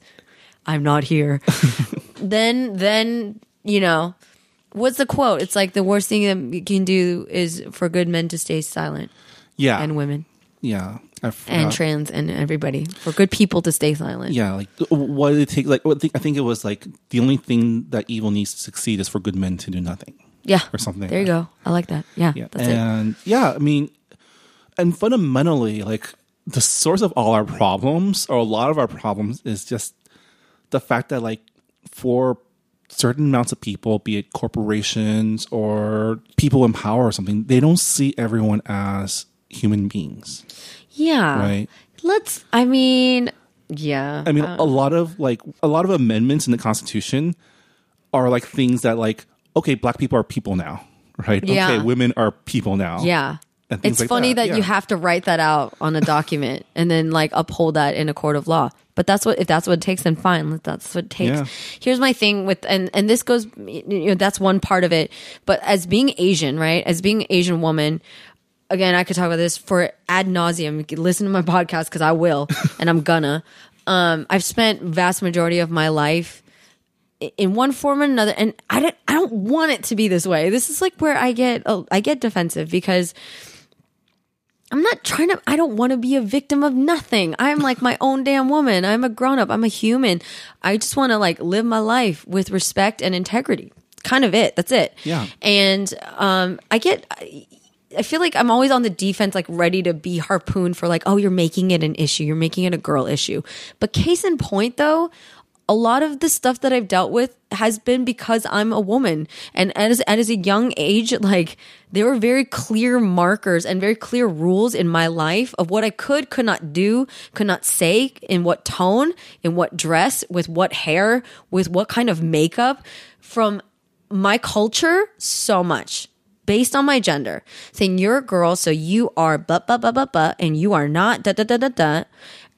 Speaker 4: I'm not here. then, then, you know, what's the quote? It's like the worst thing that you can do is for good men to stay silent
Speaker 2: Yeah.
Speaker 4: and women
Speaker 2: yeah.
Speaker 4: And trans and everybody for good people to stay silent.
Speaker 2: Yeah, like what did it take? Like, what, I think it was like the only thing that evil needs to succeed is for good men to do nothing.
Speaker 4: Yeah.
Speaker 2: Or something
Speaker 4: There you
Speaker 2: like
Speaker 4: go. I like that. Yeah.
Speaker 2: Yeah,
Speaker 4: That's it.
Speaker 2: and yeah, I mean, and fundamentally, like the source of all our problems, or a lot of our problems, is just the fact that like for certain amounts of people, be it corporations or people in power or something, they don't see everyone as human beings,
Speaker 4: Yeah.
Speaker 2: right?
Speaker 4: Let's, I mean, yeah.
Speaker 2: I mean,
Speaker 4: Uh,
Speaker 2: a lot of like a lot of amendments in the Constitution are like things that like okay, black people are people now, right?
Speaker 4: Yeah.
Speaker 2: Okay, women are people now.
Speaker 4: yeah. It's
Speaker 2: like
Speaker 4: funny
Speaker 2: that,
Speaker 4: that, you have to write that out on a document and then like uphold that in a court of law. But that's what if that's what it takes, then fine. That's what it takes.
Speaker 2: Yeah.
Speaker 4: Here's my thing with and and this goes, you know, that's one part of it. But as being Asian, right? As being Asian woman, again, I could talk about this for ad nauseum. Listen to my podcast because I will, and I'm gonna. Um, I've spent vast majority of my life in one form or another, and I don't. I don't want it to be this way. This is like where I get. oh, I get defensive because. I'm not trying to, I don't want to be a victim of nothing. I'm like my own damn woman. I'm a grown up. I'm a human. I just want to like live my life with respect and integrity. Kind of it. That's it.
Speaker 2: Yeah.
Speaker 4: And um, I get, I feel like I'm always on the defense, like ready to be harpooned for like, oh, you're making it an issue. You're making it a girl issue. But case in point, though, a lot of the stuff that I've dealt with has been because I'm a woman. And as, at as a young age, like there were very clear markers and very clear rules in my life of what I could, could not do, could not say, in what tone, in what dress, with what hair, with what kind of makeup from my culture so much based on my gender, saying you're a girl, so you are but but but but but, and you are not da da da da da.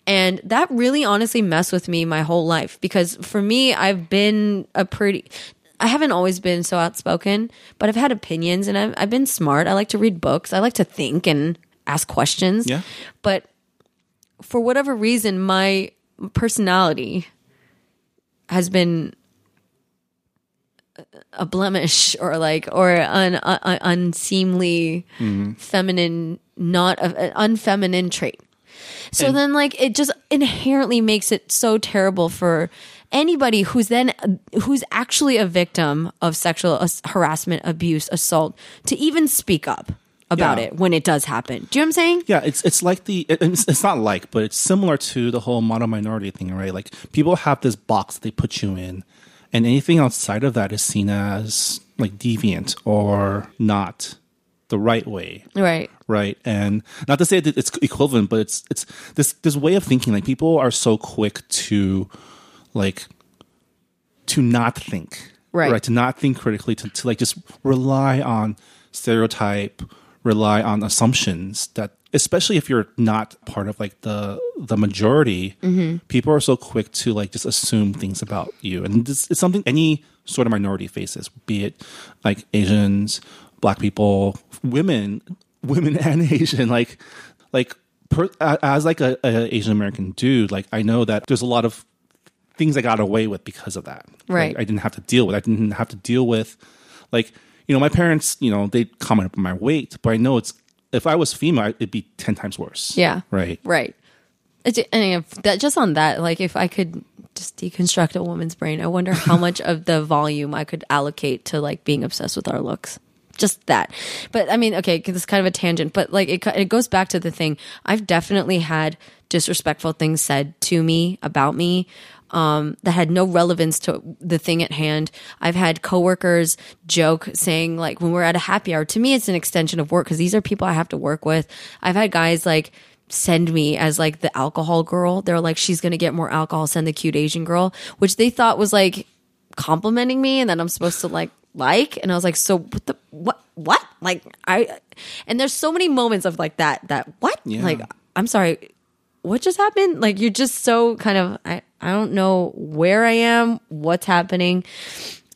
Speaker 4: And that really honestly messed with me my whole life because for me, I've been a pretty, I haven't always been so outspoken, but I've had opinions and I've, I've been smart. I like to read books. I like to think and ask questions.
Speaker 2: Yeah.
Speaker 4: But for whatever reason, my personality has been a blemish or like or an uh, unseemly feminine not a, an unfeminine trait so then like it just inherently makes it so terrible for anybody who's then who's actually a victim of sexual as- harassment abuse assault to even speak up about
Speaker 2: Yeah.
Speaker 4: it when it does happen do you know what i'm saying
Speaker 2: Yeah, it's it's like the it's, it's not like, but it's similar to the whole model minority thing, right? Like people have this box they put you in, and anything outside of that is seen as like deviant or not the right way,
Speaker 4: right
Speaker 2: right? And not to say that it's equivalent, but it's it's this this way of thinking. Like people are so quick to like to not think,
Speaker 4: Right.
Speaker 2: To not think critically, to, to like just rely on stereotype, rely on assumptions that, especially if you're not part of like the the majority, mm-hmm. people are so quick to like just assume things about you, and this is something any sort of minority faces, be it like Asians, Black people, women, women and Asian, like like. Per, as like a, a Asian American dude, like I know that there's a lot of things I got away with because of that.
Speaker 4: Right.
Speaker 2: I didn't have to deal with. I didn't have to deal with, like, you know, my parents, you know, they comment on my weight, but I know it's, if I was female, it'd be 10 times worse.
Speaker 4: Yeah.
Speaker 2: Right.
Speaker 4: Right. It's, and if that just on that, like if I could just deconstruct a woman's brain. I wonder how much of the volume I could allocate to like being obsessed with our looks. Just that. But I mean, okay, this is kind of a tangent, but like it, it goes back to the thing. I've definitely had disrespectful things said to me about me um, that had no relevance to the thing at hand. I've had coworkers joke saying like when we're at a happy hour, to me it's an extension of work because these are people I have to work with. I've had guys like send me as like the alcohol girl. They're like, she's gonna get more alcohol, send the cute Asian girl, which they thought was like complimenting me and then I'm supposed to like like? And I was like so what the what what? Like I and there's so many moments of like that that what?
Speaker 2: Yeah.
Speaker 4: like I'm sorry what just happened? Like you're just so kind of I I don't know where I am what's happening.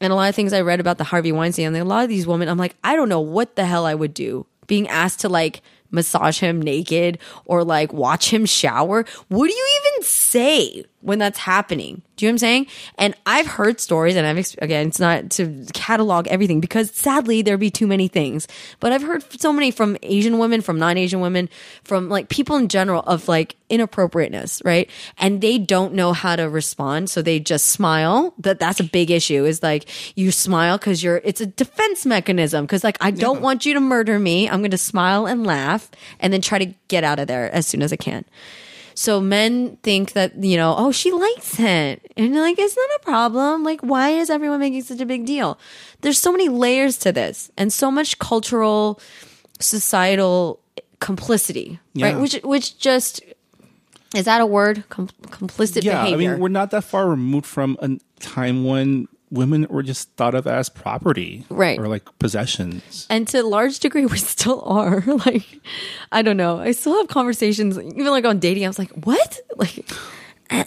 Speaker 4: And a lot of things I read about the Harvey Weinstein and a lot of these women I'm like I don't know what the hell I would do. Being asked to like massage him naked or like watch him shower. What do you even say when that's happening. Do you know what i'm saying? And i've heard stories and i've again it's not to catalog everything because sadly there'd be too many things. But i've heard so many from asian women from non-asian women from like people in general of like inappropriateness right? And they don't know how to respond so they just smile. That that's a big issue is like you smile because you're it's a defense mechanism because like i don't want you to murder me. I'm going to smile and laugh and then try to get out of there as soon as i can so men think that, you know, oh, she likes it. And like, it's not a problem. Like, why is everyone making such a big deal? There's so many layers to this and so much cultural, societal complicity,
Speaker 2: Yeah.
Speaker 4: right? Which, which just, is that a word? Com- complicit
Speaker 2: yeah,
Speaker 4: behavior.
Speaker 2: I mean, we're not that far removed from a time when women were just thought of as property,
Speaker 4: Right.
Speaker 2: or like possessions.
Speaker 4: and to a large degree we still are like i don't know i still have conversations even like on dating i was like what like I,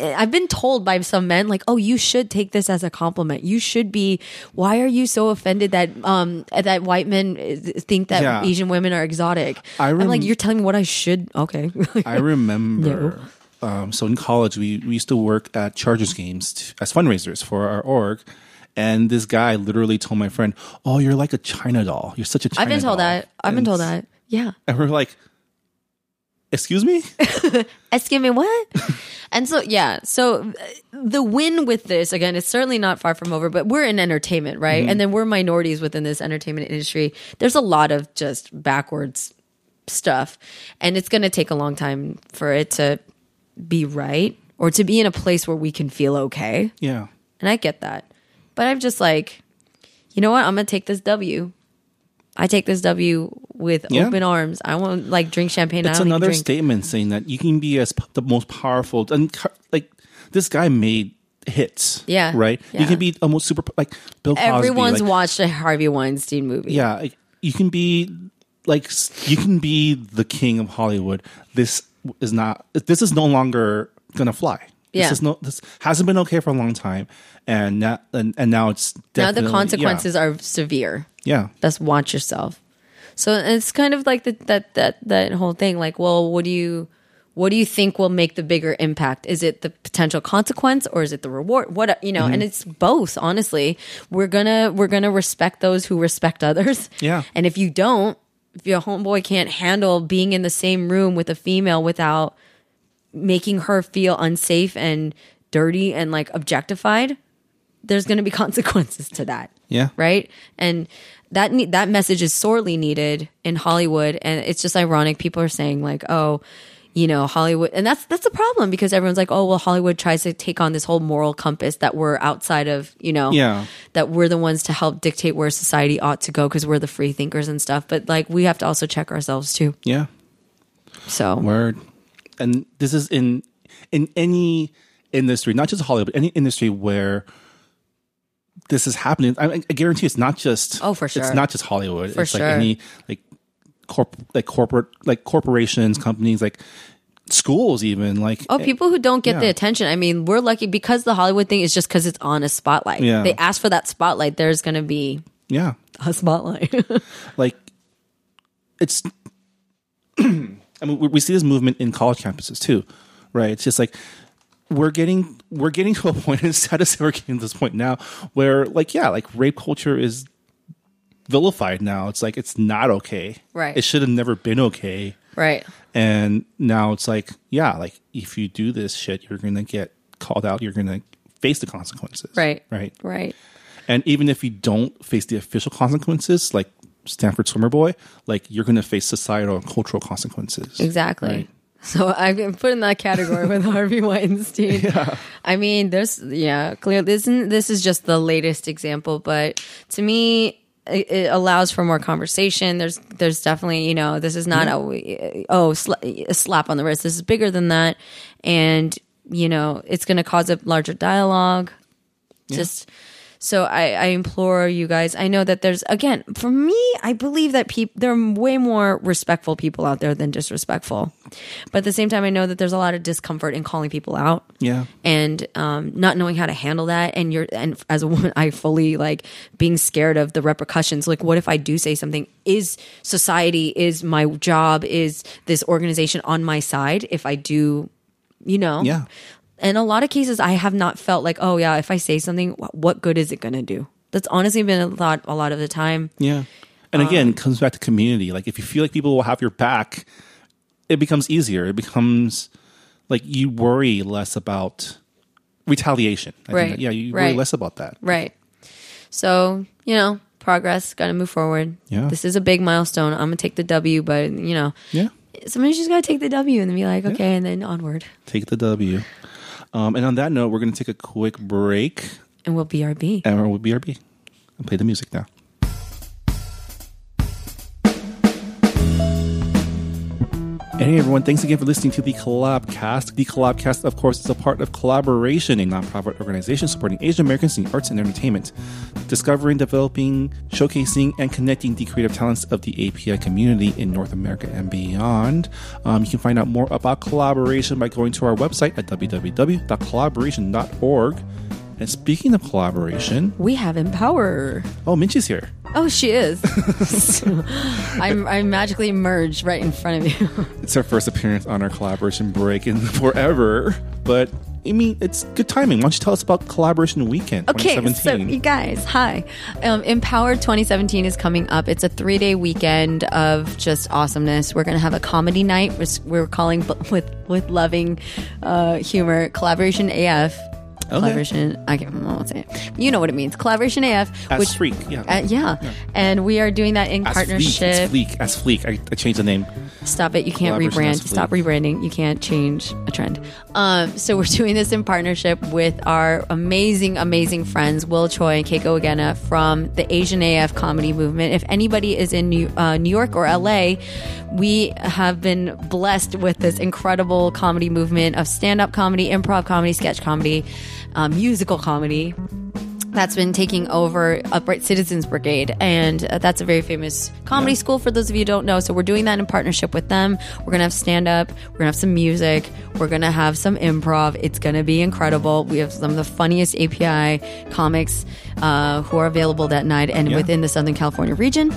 Speaker 4: I've been told by some men like, "Oh, you should take this as a compliment. You should be. Why are you so offended that um that white men uh, think that
Speaker 2: Yeah.
Speaker 4: Asian women are exotic?"
Speaker 2: I
Speaker 4: I'm
Speaker 2: rem-
Speaker 4: like, "You're telling me what I should." Okay,
Speaker 2: I remember. Um, so in college, we, we used to work at Chargers games t- as fundraisers for our org. And this guy literally told my friend, "Oh, you're like a China doll. You're such a China
Speaker 4: I've been told
Speaker 2: doll."
Speaker 4: that. I've been told that. Yeah.
Speaker 2: And we're like, "Excuse me."
Speaker 4: Excuse me, what? and so, yeah. So uh, the win with this, again, it's certainly not far from over, but we're in entertainment, right? And then we're minorities within this entertainment industry. There's a lot of just backwards stuff. And it's going to take a long time for it to be right or to be in a place where we can feel okay.
Speaker 2: yeah.
Speaker 4: And I get that. But I'm just like, you know what? I'm going to take this W. I take this W with
Speaker 2: Yeah.
Speaker 4: open arms. I won't like drink champagne. I
Speaker 2: It's
Speaker 4: don't even
Speaker 2: another statement saying that you can be as p- the most powerful and like this guy made hits.
Speaker 4: Yeah.
Speaker 2: Right.
Speaker 4: Yeah.
Speaker 2: You can be almost super like Bill Cosby.
Speaker 4: Everyone's
Speaker 2: like,
Speaker 4: watched a Harvey Weinstein movie.
Speaker 2: Yeah, like, you can be like you can be the king of Hollywood. This is not. This is no longer gonna fly. This
Speaker 4: Yeah.
Speaker 2: is no. This hasn't been okay for a long time, and now and, and now it's
Speaker 4: Now the consequences are severe.
Speaker 2: Yeah,
Speaker 4: Just watch yourself. So it's kind of like the, that that that whole thing. Like, well, what do you what do you think will make the bigger impact? Is it the potential consequence or is it the reward? What you know?
Speaker 2: Mm-hmm.
Speaker 4: And it's both. Honestly, we're gonna we're gonna respect those who respect others.
Speaker 2: Yeah.
Speaker 4: And if you don't, your homeboy can't handle being in the same room with a female without making her feel unsafe and dirty and like objectified, there's going to be consequences to that.
Speaker 2: Yeah.
Speaker 4: Right. And that ne- that message is sorely needed in Hollywood, and it's just ironic. People are saying like, oh. You know Hollywood, and that's that's a problem because everyone's like, oh well, Hollywood tries to take on this whole moral compass that we're outside of, you know,
Speaker 2: Yeah.
Speaker 4: that we're the ones to help dictate where society ought to go because we're the free thinkers and stuff. But like, we have to also check ourselves too.
Speaker 2: yeah.
Speaker 4: So
Speaker 2: Word. And this is in in any industry, not just Hollywood, any industry where this is happening. I, I guarantee it's not just.
Speaker 4: Oh, for sure.
Speaker 2: It's not just Hollywood.
Speaker 4: For
Speaker 2: it's
Speaker 4: sure.
Speaker 2: like any like corp like corporate like corporations, companies, like schools, even like.
Speaker 4: Oh, people who don't get the attention. I mean, we're lucky because the Hollywood thing is just because it's on a spotlight.
Speaker 2: Yeah.
Speaker 4: They ask for that spotlight. There's going to be
Speaker 2: yeah,
Speaker 4: a spotlight.
Speaker 2: like it's. I mean, we, see this movement in college campuses too, right? It's just like we're getting we're getting to a point. And it's sad to say we're getting to this point now where, like, yeah, like rape culture is vilified now. It's like it's not okay.
Speaker 4: Right.
Speaker 2: It should have never been okay.
Speaker 4: right.
Speaker 2: And now it's like, yeah, like if you do this shit, you're gonna get called out, you're going to face the consequences.
Speaker 4: Right.
Speaker 2: Right.
Speaker 4: Right.
Speaker 2: And even if you don't face the official consequences, like Stanford Swimmer Boy, like you're going to face societal and cultural consequences.
Speaker 4: Exactly.
Speaker 2: Right.
Speaker 4: So I've been put in that category with Harvey Weinstein. Yeah. I mean, there's yeah, clear. This isn't- this is just the latest example, but to me, it, allows for more conversation. There's there's definitely you know this is not mm-hmm. a oh sla- a slap on the wrist. This is bigger than that, and you know it's going to cause a larger dialogue. Just so I, I implore you guys. I know that there's again for me. I believe that people there are way more respectful people out there than disrespectful, but at the same time, I know that there's a lot of discomfort in calling people out
Speaker 2: Yeah.
Speaker 4: and um, not knowing how to handle that. And you're and as a woman, I fully like being scared of the repercussions. Like, what if I do say something? Is society is my job? Is this organization on my side? If I do, you know,
Speaker 2: Yeah.
Speaker 4: In a lot of cases i have not felt like oh yeah if i say something what good is it going to do that's honestly been a thought a lot of the time
Speaker 2: Yeah. And again, um, it comes back to community. Like if you feel like people will have your back, it becomes easier. It becomes like you worry less about retaliation. I
Speaker 4: Right.
Speaker 2: that- yeah, you worry less about that.
Speaker 4: right so you know progress gotta move forward
Speaker 2: Yeah.
Speaker 4: this is a big milestone i'm gonna take the w but you know
Speaker 2: Yeah.
Speaker 4: somebody's just gotta take the w and then be like okay and then onward
Speaker 2: Take the W. Um, and on that note, we're going to take a quick break.
Speaker 4: And we'll brb
Speaker 2: and we'll BRB and play the music now. Hey everyone, thanks again for listening to the Collabcast. The Collabcast, of course, is a part of Collaboration, a nonprofit organization supporting Asian Americans in arts and entertainment, discovering, developing, showcasing, and connecting the creative talents of the API community in North America and beyond. Um, you can find out more about collaboration by going to our website at www.collaboration.org. And speaking of collaboration,
Speaker 4: we have empower
Speaker 2: oh, Minji's here.
Speaker 4: oh she is I'm, I'm magically emerged right in front of you
Speaker 2: It's our first appearance on our collaboration break in forever, but I mean, it's good timing. Why don't you tell us about Collaboration Weekend
Speaker 4: Okay, so
Speaker 2: 2017?
Speaker 4: you guys, hi. Um, Empower 2017 is coming up. It's a three day weekend of just awesomeness. We're going to have a comedy night, which we're calling with with loving uh, humor, collaboration AF. Collaboration, I can't, I won't say it. You know what it means. Collaboration AF.
Speaker 2: As
Speaker 4: which,
Speaker 2: Freak, yeah.
Speaker 4: uh, yeah. And we are doing that in
Speaker 2: As
Speaker 4: partnership.
Speaker 2: Fleek, as Fleek. I, I changed the name.
Speaker 4: Stop it. You can't rebrand. Stop rebranding. You can't change a trend. Um, so we're doing this in partnership with our amazing, amazing friends, Will Choi and Keiko Agena from the Asian AF comedy movement. If anybody is in New, uh, New York or LA, we have been blessed with this incredible comedy movement of stand up comedy, improv comedy, sketch comedy, uh, musical comedy that's been taking over Upright Citizens Brigade, and uh, that's a very famous comedy school for those of you who don't know. So we're doing that in partnership with them. We're gonna have stand up, we're gonna have some music, we're gonna have some improv. It's gonna be incredible. We have some of the funniest API comics uh, who are available that night and
Speaker 2: Yeah.
Speaker 4: within the Southern California region.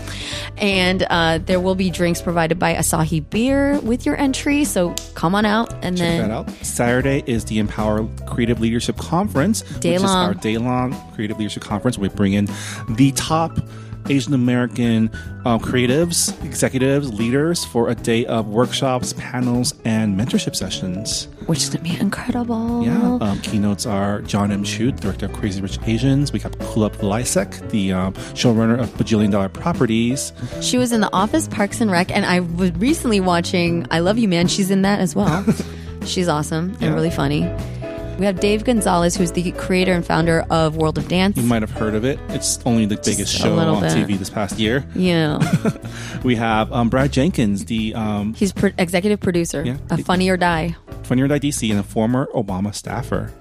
Speaker 4: And uh, there will be drinks provided by Asahi Beer with your entry. So come on out and
Speaker 2: Check
Speaker 4: then
Speaker 2: that out. Saturday is the Empower Creative Leadership Conference,
Speaker 4: Day
Speaker 2: which is
Speaker 4: long.
Speaker 2: our day long creative leadership conference. We bring in the top Asian American uh, creatives, executives, leaders for a day of workshops, panels, and mentorship sessions.
Speaker 4: which is gonna be incredible.
Speaker 2: Yeah. Um, keynotes are John M. Chu, director of Crazy Rich Asians. We got Kulap Vilaysack, the um, showrunner of Bajillion Dollar Properties.
Speaker 4: She was in The Office, Parks and Rec, and I was recently watching I Love You Man. She's in that as well. She's awesome
Speaker 2: Yeah.
Speaker 4: and really funny. We have Dave Gonzalez, who's the creator and founder of World of Dance.
Speaker 2: You might have heard of it. It's only the biggest show on
Speaker 4: bit.
Speaker 2: TV this past year.
Speaker 4: Yeah,
Speaker 2: We have um, Brad Jenkins, the um,
Speaker 4: he's pro- executive producer
Speaker 2: Yeah.
Speaker 4: of Funny or Die,
Speaker 2: 20 year old DC and a former Obama staffer.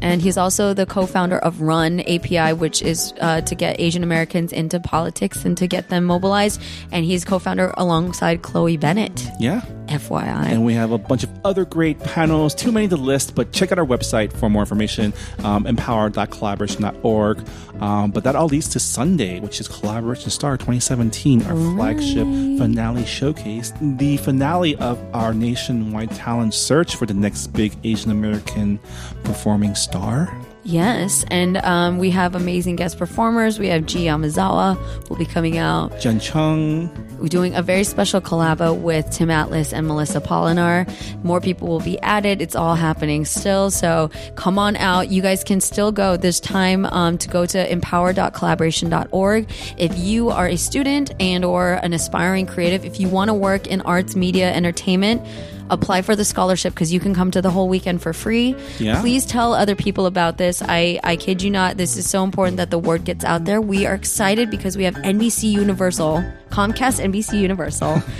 Speaker 4: and he's also the co-founder of Run API, which is uh, to get Asian Americans into politics and to get them mobilized. And he's co-founder alongside Chloe Bennet.
Speaker 2: Yeah.
Speaker 4: FYI.
Speaker 2: And we have a bunch of other great panels, too many to list, but check out our website for more information, um, empower.collaboration.org. Um, but that all leads to Sunday, which is Collaboration Star 2017, our flagship finale showcase, the finale of our nationwide talent search for the next big Asian American performing star.
Speaker 4: Yes, and um, we have amazing guest performers. We have G Yamazawa will be coming out.
Speaker 2: Jen Chung.
Speaker 4: We're doing a very special collabo with Tim Atlas and Melissa Polinar. More people will be added. It's all happening still. So come on out. You guys can still go. There's time um, to go to empower.collaboration.org. If you are a student and or an aspiring creative, if you want to work in arts, media, entertainment, apply for the scholarship because you can come to the whole weekend for free.
Speaker 2: Yeah.
Speaker 4: Please tell other people about this. I, I kid you not, this is so important that the word gets out there. We are excited because we have NBC Universal, Comcast NBC Universal.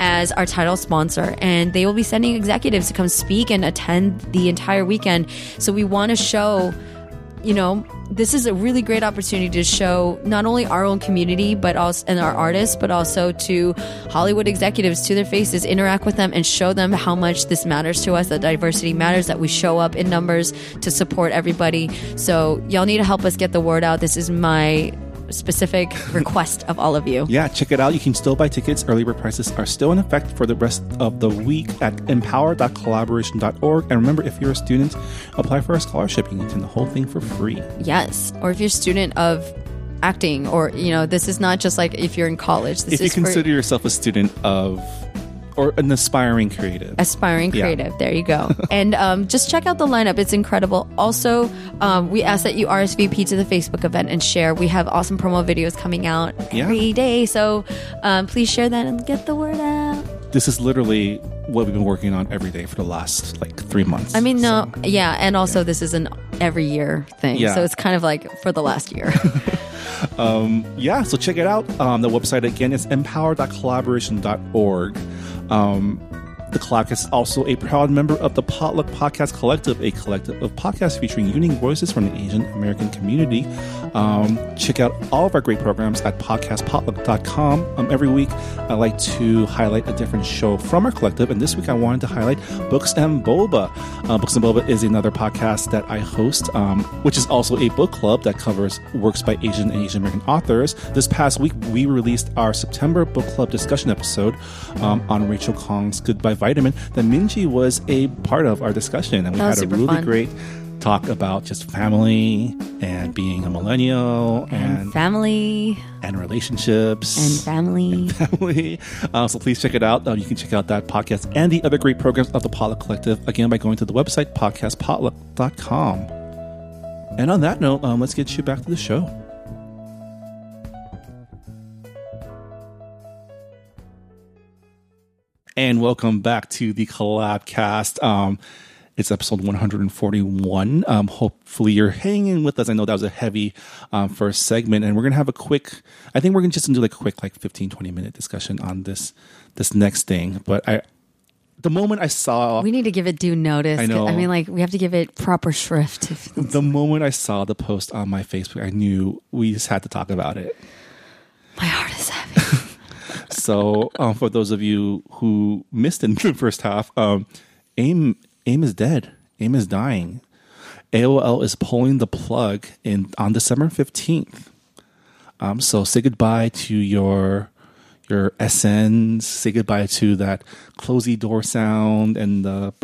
Speaker 4: As our title sponsor, and they will be sending executives to come speak and attend the entire weekend. So, we want to show you know, this is a really great opportunity to show not only our own community, but also and our artists, but also to Hollywood executives to their faces, interact with them, and show them how much this matters to us. That diversity matters. That we show up in numbers to support everybody. So y'all need to help us get the word out. This is my specific request of all of you.
Speaker 2: Yeah, check it out. You can still buy tickets. Early bird prices are still in effect for the rest of the week at empower.collaboration.org. And remember, if you're a student, apply for a scholarship. You can attend the whole thing for free.
Speaker 4: Yes, or if you're a student of acting, or you know, this is not just like if you're in college. This
Speaker 2: If you
Speaker 4: is for
Speaker 2: consider yourself a student of or an aspiring creative.
Speaker 4: aspiring
Speaker 2: Yeah.
Speaker 4: creative. There you go. and um, just check out the lineup; it's incredible. Also, um, we ask that you RSVP to the Facebook event and share. We have awesome promo videos coming out
Speaker 2: Yeah.
Speaker 4: every day, so um, please share that and get the word out.
Speaker 2: This is literally what we've been working on every day for the last like three months.
Speaker 4: I mean, no, yeah, and also this is an every year thing,
Speaker 2: Yeah.
Speaker 4: so it's kind of like for the last year.
Speaker 2: um, yeah, so check it out. Um, the website again is empower.collaboration.org. Um, the clock is also a proud member of the Potluck Podcast Collective, a collective of podcasts featuring unique voices from the Asian American community. Um, check out all of our great programs at podcastpotluck.com. Um, every week, I like to highlight a different show from our collective, and this week I wanted to highlight Books and Boba. Uh, Books and Boba is another podcast that I host, um, which is also a book club that covers works by Asian and Asian American authors. This past week, we released our September book club discussion episode um, on Rachel Khong's Goodbye Vitamin that Minji was a part of our discussion, and we had a really
Speaker 4: fun.
Speaker 2: great talk about just family and being a millennial and
Speaker 4: family
Speaker 2: and relationships
Speaker 4: and family.
Speaker 2: family. Uh, so please check it out. Uh, you can check out that podcast and the other great programs of the Potluck Collective again by going to the website podcastpotluck.com. And on that note, um, let's get you back to the show. And welcome back to the Collabcast. Um, it's episode 141. Um, hopefully you're hanging with us. I know that was a heavy um, first segment, and we're gonna have a quick. I think we're gonna just do like a quick, like 15, 20 minute discussion on this this next thing. But I, the moment I saw
Speaker 4: We need to give it due notice.
Speaker 2: I know.
Speaker 4: I mean, like we have to give it proper shrift.
Speaker 2: the moment I saw the post on my Facebook, I knew we just had to talk about it.
Speaker 4: My heart is heavy.
Speaker 2: So, um, for those of you who missed in the first half, um, AIM AIM is dead. AIM is dying. AOL is pulling the plug in on December fifteenth. Um, so say goodbye to your your SNs. Say goodbye to that closey door sound and the.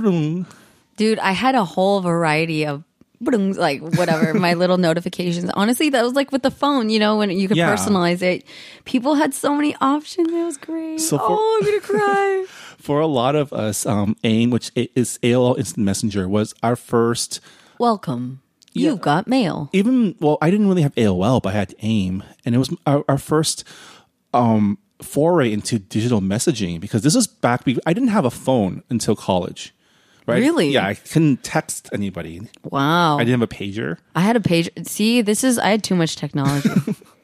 Speaker 4: Dude, I had a whole variety of like whatever my little notifications. Honestly, that was like with the phone, you know, when you could
Speaker 2: Yeah.
Speaker 4: personalize it. People had so many options. It was great.
Speaker 2: So for-
Speaker 4: oh, I'm gonna cry.
Speaker 2: For a lot of us, um, AIM, which is AOL Instant Messenger, was our first
Speaker 4: Welcome. You've got mail.
Speaker 2: even well, I didn't really have AOL, but I had AIM, and it was our, our first um, foray into digital messaging because this is back. I didn't have a phone until college, right?
Speaker 4: Really?
Speaker 2: Yeah, I couldn't text anybody.
Speaker 4: Wow.
Speaker 2: I didn't have a pager.
Speaker 4: I had a page. See, this is I had too much technology.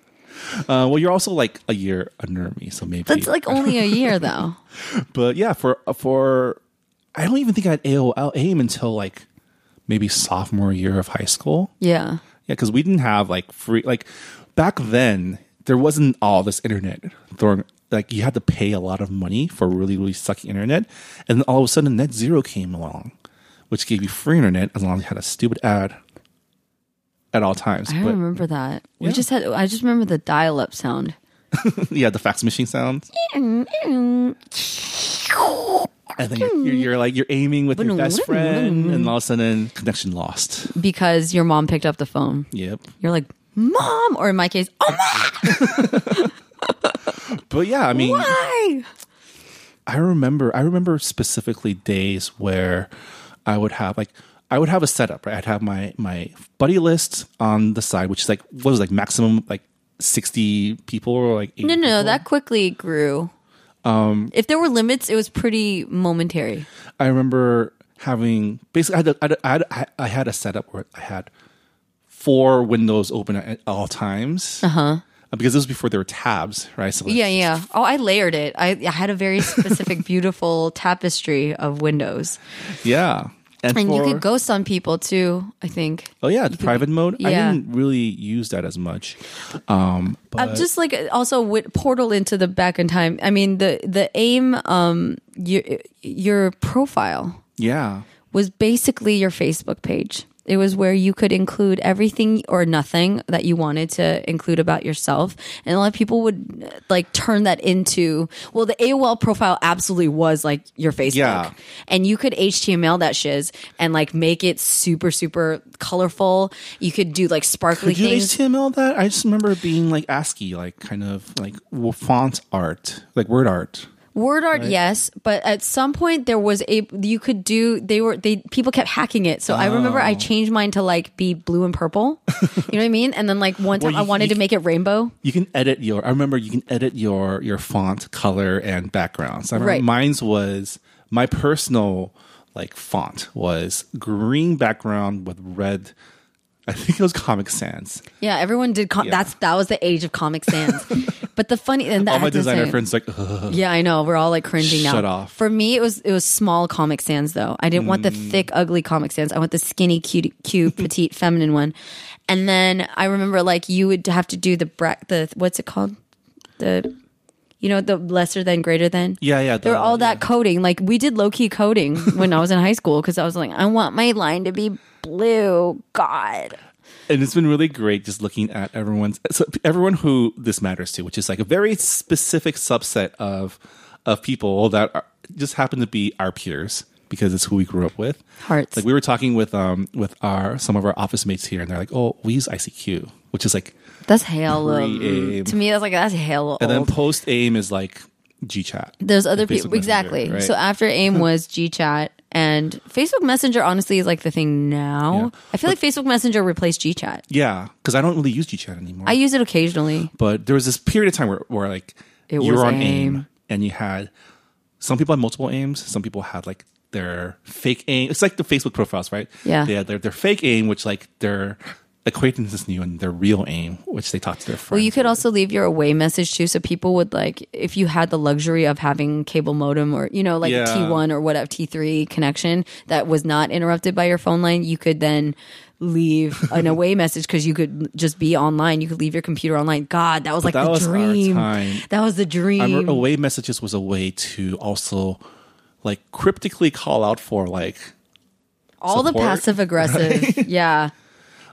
Speaker 2: Uh, well, you're also like a year under me, so maybe.
Speaker 4: That's like only a year though.
Speaker 2: but yeah, for for I don't even think I had AOL AIM until like maybe sophomore year of high school.
Speaker 4: Yeah.
Speaker 2: Yeah, because we didn't have like free like back then. There wasn't all this internet throwing like you had to pay a lot of money for really really sucky internet, and then all of a sudden Net Zero came along, which gave you free internet as long as you had a stupid ad at all times.
Speaker 4: I
Speaker 2: but
Speaker 4: remember that. We
Speaker 2: Yeah.
Speaker 4: just had I just remember the dial up sound.
Speaker 2: yeah, the fax machine sounds. and then you're, you're, you're like you're aiming with your best friend, and all of a sudden connection lost.
Speaker 4: because your mom picked up the phone.
Speaker 2: Yep.
Speaker 4: You're like, mom, or in my case, oh,
Speaker 2: But yeah, I mean,
Speaker 4: why?
Speaker 2: I remember I remember specifically days where I would have like I would have a setup, right? I'd have my my buddy list on the side, which is like what was like maximum like sixty people or like
Speaker 4: No, no, no,
Speaker 2: people.
Speaker 4: that quickly grew. Um, if there were limits, it was pretty momentary.
Speaker 2: I remember having basically I had, a, I, had a, I, had a, I had a setup where I had four windows open at all times. Uh-huh. Because this was before there were tabs, right? So like,
Speaker 4: Yeah, yeah. Oh, I layered it. I, I had a very specific, beautiful tapestry of windows,
Speaker 2: yeah.
Speaker 4: and you
Speaker 2: for-
Speaker 4: could ghost on people too. I think.
Speaker 2: Oh yeah, the private mode.
Speaker 4: Yeah.
Speaker 2: I didn't really use that as much. Um, but
Speaker 4: Uh, just like also with portal into the back in time. I mean, the the aim, um, your your profile
Speaker 2: yeah,
Speaker 4: was basically your Facebook page. It was where you could include everything or nothing that you wanted to include about yourself. And a lot of people would like turn that into, well, the AOL profile absolutely was like your Facebook.
Speaker 2: Yeah.
Speaker 4: And you could HTML that shiz and like make it super, super colorful. You could do like sparkly
Speaker 2: Could you
Speaker 4: things.
Speaker 2: HTML that? I just remember being like ASCII, like kind of like font art, like word art.
Speaker 4: Word art, yes, but at some point there was a you could do they were they people kept hacking it. So I remember
Speaker 2: Oh.
Speaker 4: I changed mine to like be blue and purple. you know what I mean? And then like one time
Speaker 2: Well,
Speaker 4: I wanted to make it rainbow.
Speaker 2: You can edit your. I remember you can edit your your font color and background. So I remember
Speaker 4: Right.
Speaker 2: mine's was my personal like font was green background with red. I think it was Comic Sans.
Speaker 4: Yeah, everyone did. Com-
Speaker 2: Yeah.
Speaker 4: That's that was the age of Comic Sans. but the funny and that
Speaker 2: All my designer
Speaker 4: same.
Speaker 2: friends like, Ugh.
Speaker 4: Yeah, I know. We're all like cringing now.
Speaker 2: Shut off.
Speaker 4: For me, it was it was small Comic Sans though. I didn't want the
Speaker 2: Mm.
Speaker 4: thick, ugly Comic Sans. I want the skinny, cute, cute, petite, feminine one. And then I remember like you would have to do the bra- the what's it called the you know the lesser than greater than
Speaker 2: yeah, yeah.
Speaker 4: they're
Speaker 2: the-
Speaker 4: all that
Speaker 2: yeah.
Speaker 4: coding. Like we did low key coding when I was in high school because I was like, I want my line to be blue. God.
Speaker 2: and it's been really great just looking at everyone's so everyone who this matters to, which is like a very specific subset of of people that are, just happen to be our peers because it's who we grew up with.
Speaker 4: Hearts.
Speaker 2: Like we were talking with um with our some of our office mates here, and they're like, "Oh, we use ICQ," which is like,
Speaker 4: That's hell.
Speaker 2: Pre-aim.
Speaker 4: To me, that's like that's hell.
Speaker 2: and then post aim is like GChat.
Speaker 4: There's other people exactly.
Speaker 2: Right?
Speaker 4: So after AIM was GChat and Facebook Messenger honestly is like the thing now.
Speaker 2: Yeah.
Speaker 4: I feel like Facebook Messenger replaced GChat.
Speaker 2: Yeah, because I don't really use GChat anymore.
Speaker 4: I use it occasionally.
Speaker 2: but there was this period of time where, where like
Speaker 4: It
Speaker 2: you were on
Speaker 4: AIM.
Speaker 2: aim. and you had some people had multiple aims some people had like their fake aim it's like the facebook profiles right
Speaker 4: Yeah.
Speaker 2: they had their, their fake aim which like their acquaintances knew and their real aim which they talked to their friends
Speaker 4: Well, you could also leave your away message too, so people would like if you had the luxury of having cable modem or you know like
Speaker 2: Yeah.
Speaker 4: T one or whatever T three connection that was not interrupted by your phone line, you could then leave an away message because you could just be online. You could leave your computer online. God, that was like
Speaker 2: that
Speaker 4: the
Speaker 2: was
Speaker 4: dream. That was the dream.
Speaker 2: Away messages was a way to also like cryptically call out for like
Speaker 4: All the passive aggressive. Yeah.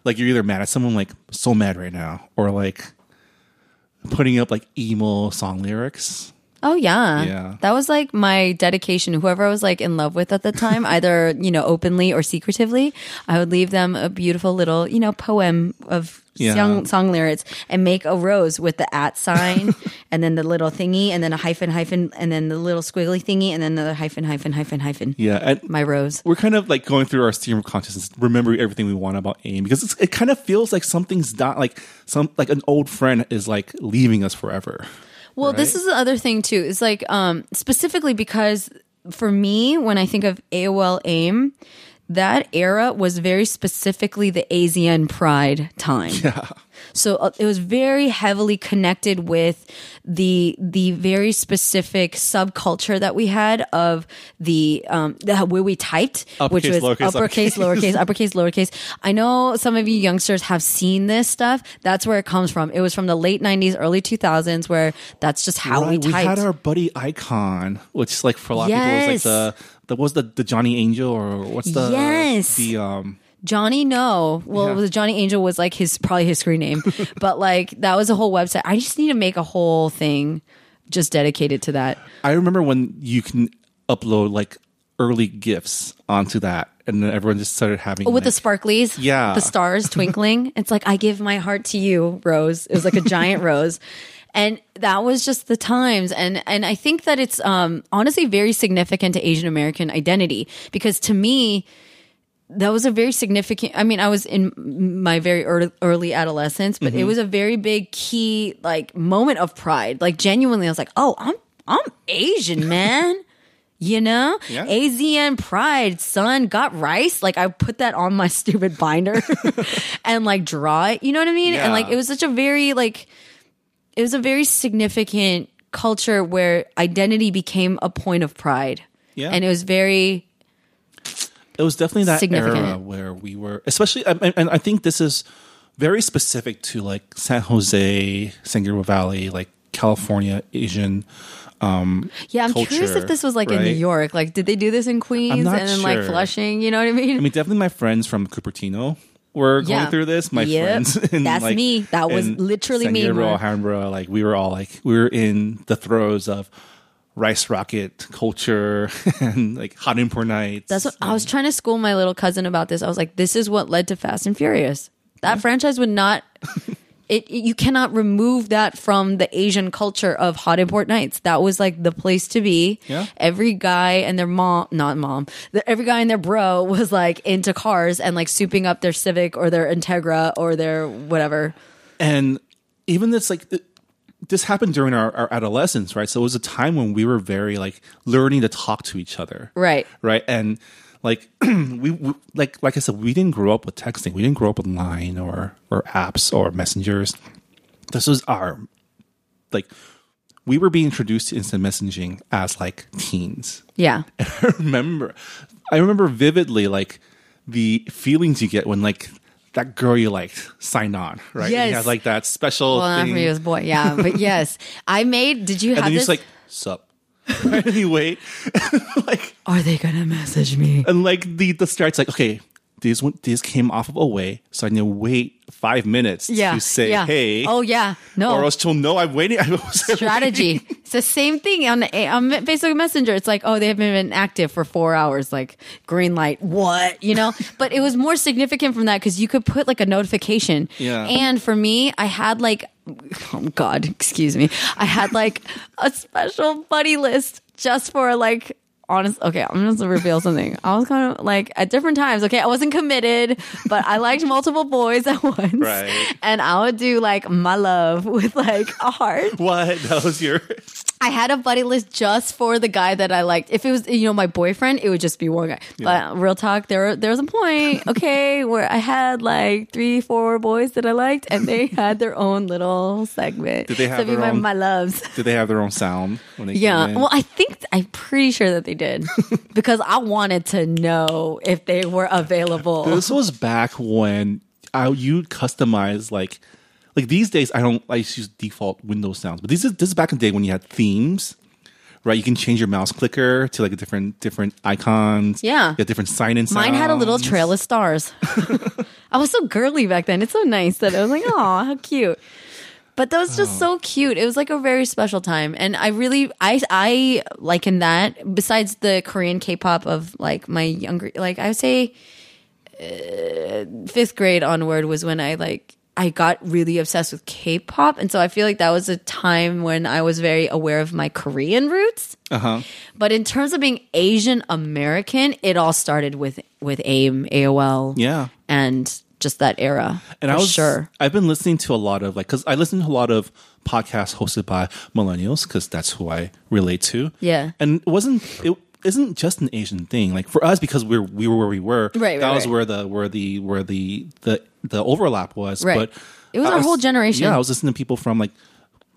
Speaker 2: Like you're either mad at someone like so mad right now or like putting up like emo song lyrics
Speaker 4: Oh yeah.
Speaker 2: Yeah.
Speaker 4: That was like my dedication. Whoever I was like in love with at the time, either, you know, openly or secretively, I would leave them a beautiful little, you know, poem of
Speaker 2: Yeah.
Speaker 4: song, song lyrics and make a rose with the at sign and then the little thingy and then a hyphen hyphen and then the little squiggly thingy and then another hyphen hyphen hyphen hyphen.
Speaker 2: yeah and
Speaker 4: My rose.
Speaker 2: we're kind of like going through our stream of consciousness, remembering everything we want about AIM because it's, it kind of feels like something's not like some like an old friend is like leaving us forever.
Speaker 4: Well, this is the other thing too. Is like um specifically because for me, when I think of AOL AIM, that era was very specifically the AZN Pride time. Yeah. So uh, it was very heavily connected with the the very specific subculture that we had of the um the, where we typed, which was
Speaker 2: lowercase,
Speaker 4: uppercase,
Speaker 2: uppercase.
Speaker 4: lowercase, uppercase, lowercase. I know some of you youngsters have seen this stuff. That's where it comes from. It was from the late '90s, early 2000s, where that's just how
Speaker 2: Right,
Speaker 4: we typed.
Speaker 2: we had our buddy icon, which like for a lot of people was like the the was the the Johnny Angel or what's the
Speaker 4: Yes.
Speaker 2: the um
Speaker 4: Johnny No. Well,
Speaker 2: Yeah.
Speaker 4: was Johnny Angel was like his probably his screen name, but like that was a whole website. I just need to make a whole thing just dedicated to that.
Speaker 2: I remember when you can upload like early gifs onto that, and then everyone just started having
Speaker 4: Oh, with the
Speaker 2: like-
Speaker 4: sparklies,
Speaker 2: Yeah.
Speaker 4: the stars twinkling. it's like I give my heart to you, Rose. It was like a giant rose, and that was just the times. And and I think that it's um, honestly very significant to Asian American identity because to me, that was a very significant. I mean, I was in my very early, early adolescence, but it
Speaker 2: Mm-hmm.
Speaker 4: was a very big key like moment of pride. Like genuinely, I was like, oh, I'm I'm Asian, man. You know,
Speaker 2: Yeah.
Speaker 4: AZN pride, son, got rice. Like I put that on my stupid binder and like draw it. You know what I mean? And like it was such a very like it was a very significant culture where identity became a point of pride.
Speaker 2: Yeah.
Speaker 4: And it was very
Speaker 2: it was definitely that era where we were, especially, and, and I think this is very specific to like San Jose, San Gabriel Valley, like California, Asian.
Speaker 4: Um yeah, I'm curious if this was like in New? York. Like, did they do this in Queens and then like. Flushing? You know what I mean?
Speaker 2: I mean, definitely my friends from Cupertino were
Speaker 4: Yeah.
Speaker 2: going through this. My
Speaker 4: Yep.
Speaker 2: friends, in,
Speaker 4: That's
Speaker 2: like,
Speaker 4: me. That was literally me, Mark.
Speaker 2: Alhambra, like we were all like we were in the throes of rice rocket culture and like hot import nights.
Speaker 4: That's what I was trying to school my little cousin about this. I was like, this is what led to Fast and Furious. That franchise would not. It, you cannot remove that from the Asian culture of hot import nights. That was like the place to be.
Speaker 2: Yeah.
Speaker 4: Every guy and their mom, not mom, the, every guy and their bro was like into cars and like souping up their Civic or their Integra or their whatever.
Speaker 2: and even this like th- this happened during our, our adolescence right so it was a time when we were very like learning to talk to each other
Speaker 4: Right.
Speaker 2: right and like we, we like like i said we didn't grow up with texting we didn't grow up with line or or apps or messengers this was our like we were being introduced to instant messaging as like teens
Speaker 4: Yeah.
Speaker 2: And I remember I remember vividly like the feelings you get when like that girl you liked signed on, right?
Speaker 4: Yes.
Speaker 2: You had like that special
Speaker 4: Well, not for you as boy. Yeah. But yes, I made, did you
Speaker 2: and
Speaker 4: have this?
Speaker 2: just like, sup. You wait. like
Speaker 4: Are they to message me?
Speaker 2: and like the the start's like, okay, this one this came off of away, so I need to wait five minutes
Speaker 4: Yeah.
Speaker 2: to say
Speaker 4: yeah.
Speaker 2: hey.
Speaker 4: Oh, yeah. No.
Speaker 2: Or else she'll know I'm waiting. I was
Speaker 4: strategy. it's the same thing on the on Facebook Messenger. It's like, oh, they haven't been active for four hours. Like green light. What you know? but it was more significant from that because you could put like a notification.
Speaker 2: Yeah.
Speaker 4: And for me, I had like, oh God, excuse me, I had like a special buddy list just for like. Honest, okay, I'm gonna reveal something. I was kind of like at different times. Okay, I wasn't committed, but I liked multiple boys at once.
Speaker 2: Right.
Speaker 4: And I would do like my love with like a heart.
Speaker 2: What? That was your
Speaker 4: I had a buddy list just for the guy that I liked. If it was, you know, my boyfriend, it would just be one guy. But real talk, there there was a point, okay, where I had like three, four boys that I liked, and they had their own little segment.
Speaker 2: Did they have
Speaker 4: so
Speaker 2: their
Speaker 4: my,
Speaker 2: own-
Speaker 4: my loves?
Speaker 2: did they have their own sound when they
Speaker 4: Yeah.
Speaker 2: came in?
Speaker 4: Well, I think I'm pretty sure that they did because I wanted to know if they were available.
Speaker 2: this was back when I you customize like like these days I don't I just use default Windows sounds, but this is this is back in the day when you had themes, right? You can change your mouse clicker to like a different different icons.
Speaker 4: Yeah.
Speaker 2: you have different sign in.
Speaker 4: Mine had a little trail of stars. I was so girly back then. It's so nice that I was like, oh, how cute. But that was just so cute. It was like a very special time, and I really, I, I liken that. Besides the Korean K-pop of like my younger, like I would say, uh, fifth grade onward was when I like I got really obsessed with K-pop, and so I feel like that was a time when I was very aware of my Korean roots.
Speaker 2: Uh huh.
Speaker 4: But in terms of being Asian American, it all started with with AIM, AOL,
Speaker 2: Yeah.
Speaker 4: and just that era.
Speaker 2: And
Speaker 4: for
Speaker 2: I was
Speaker 4: sure.
Speaker 2: I've been listening to a lot of like because I listen to a lot of podcasts hosted by millennials because that's who I relate to.
Speaker 4: Yeah.
Speaker 2: and it wasn't it isn't just an Asian thing. Like for us, because we're we were where we were.
Speaker 4: Right,
Speaker 2: That
Speaker 4: right,
Speaker 2: was
Speaker 4: right.
Speaker 2: where the where the where the the the overlap was.
Speaker 4: Right.
Speaker 2: But
Speaker 4: It was
Speaker 2: I
Speaker 4: our whole generation.
Speaker 2: Yeah, I was listening to people from like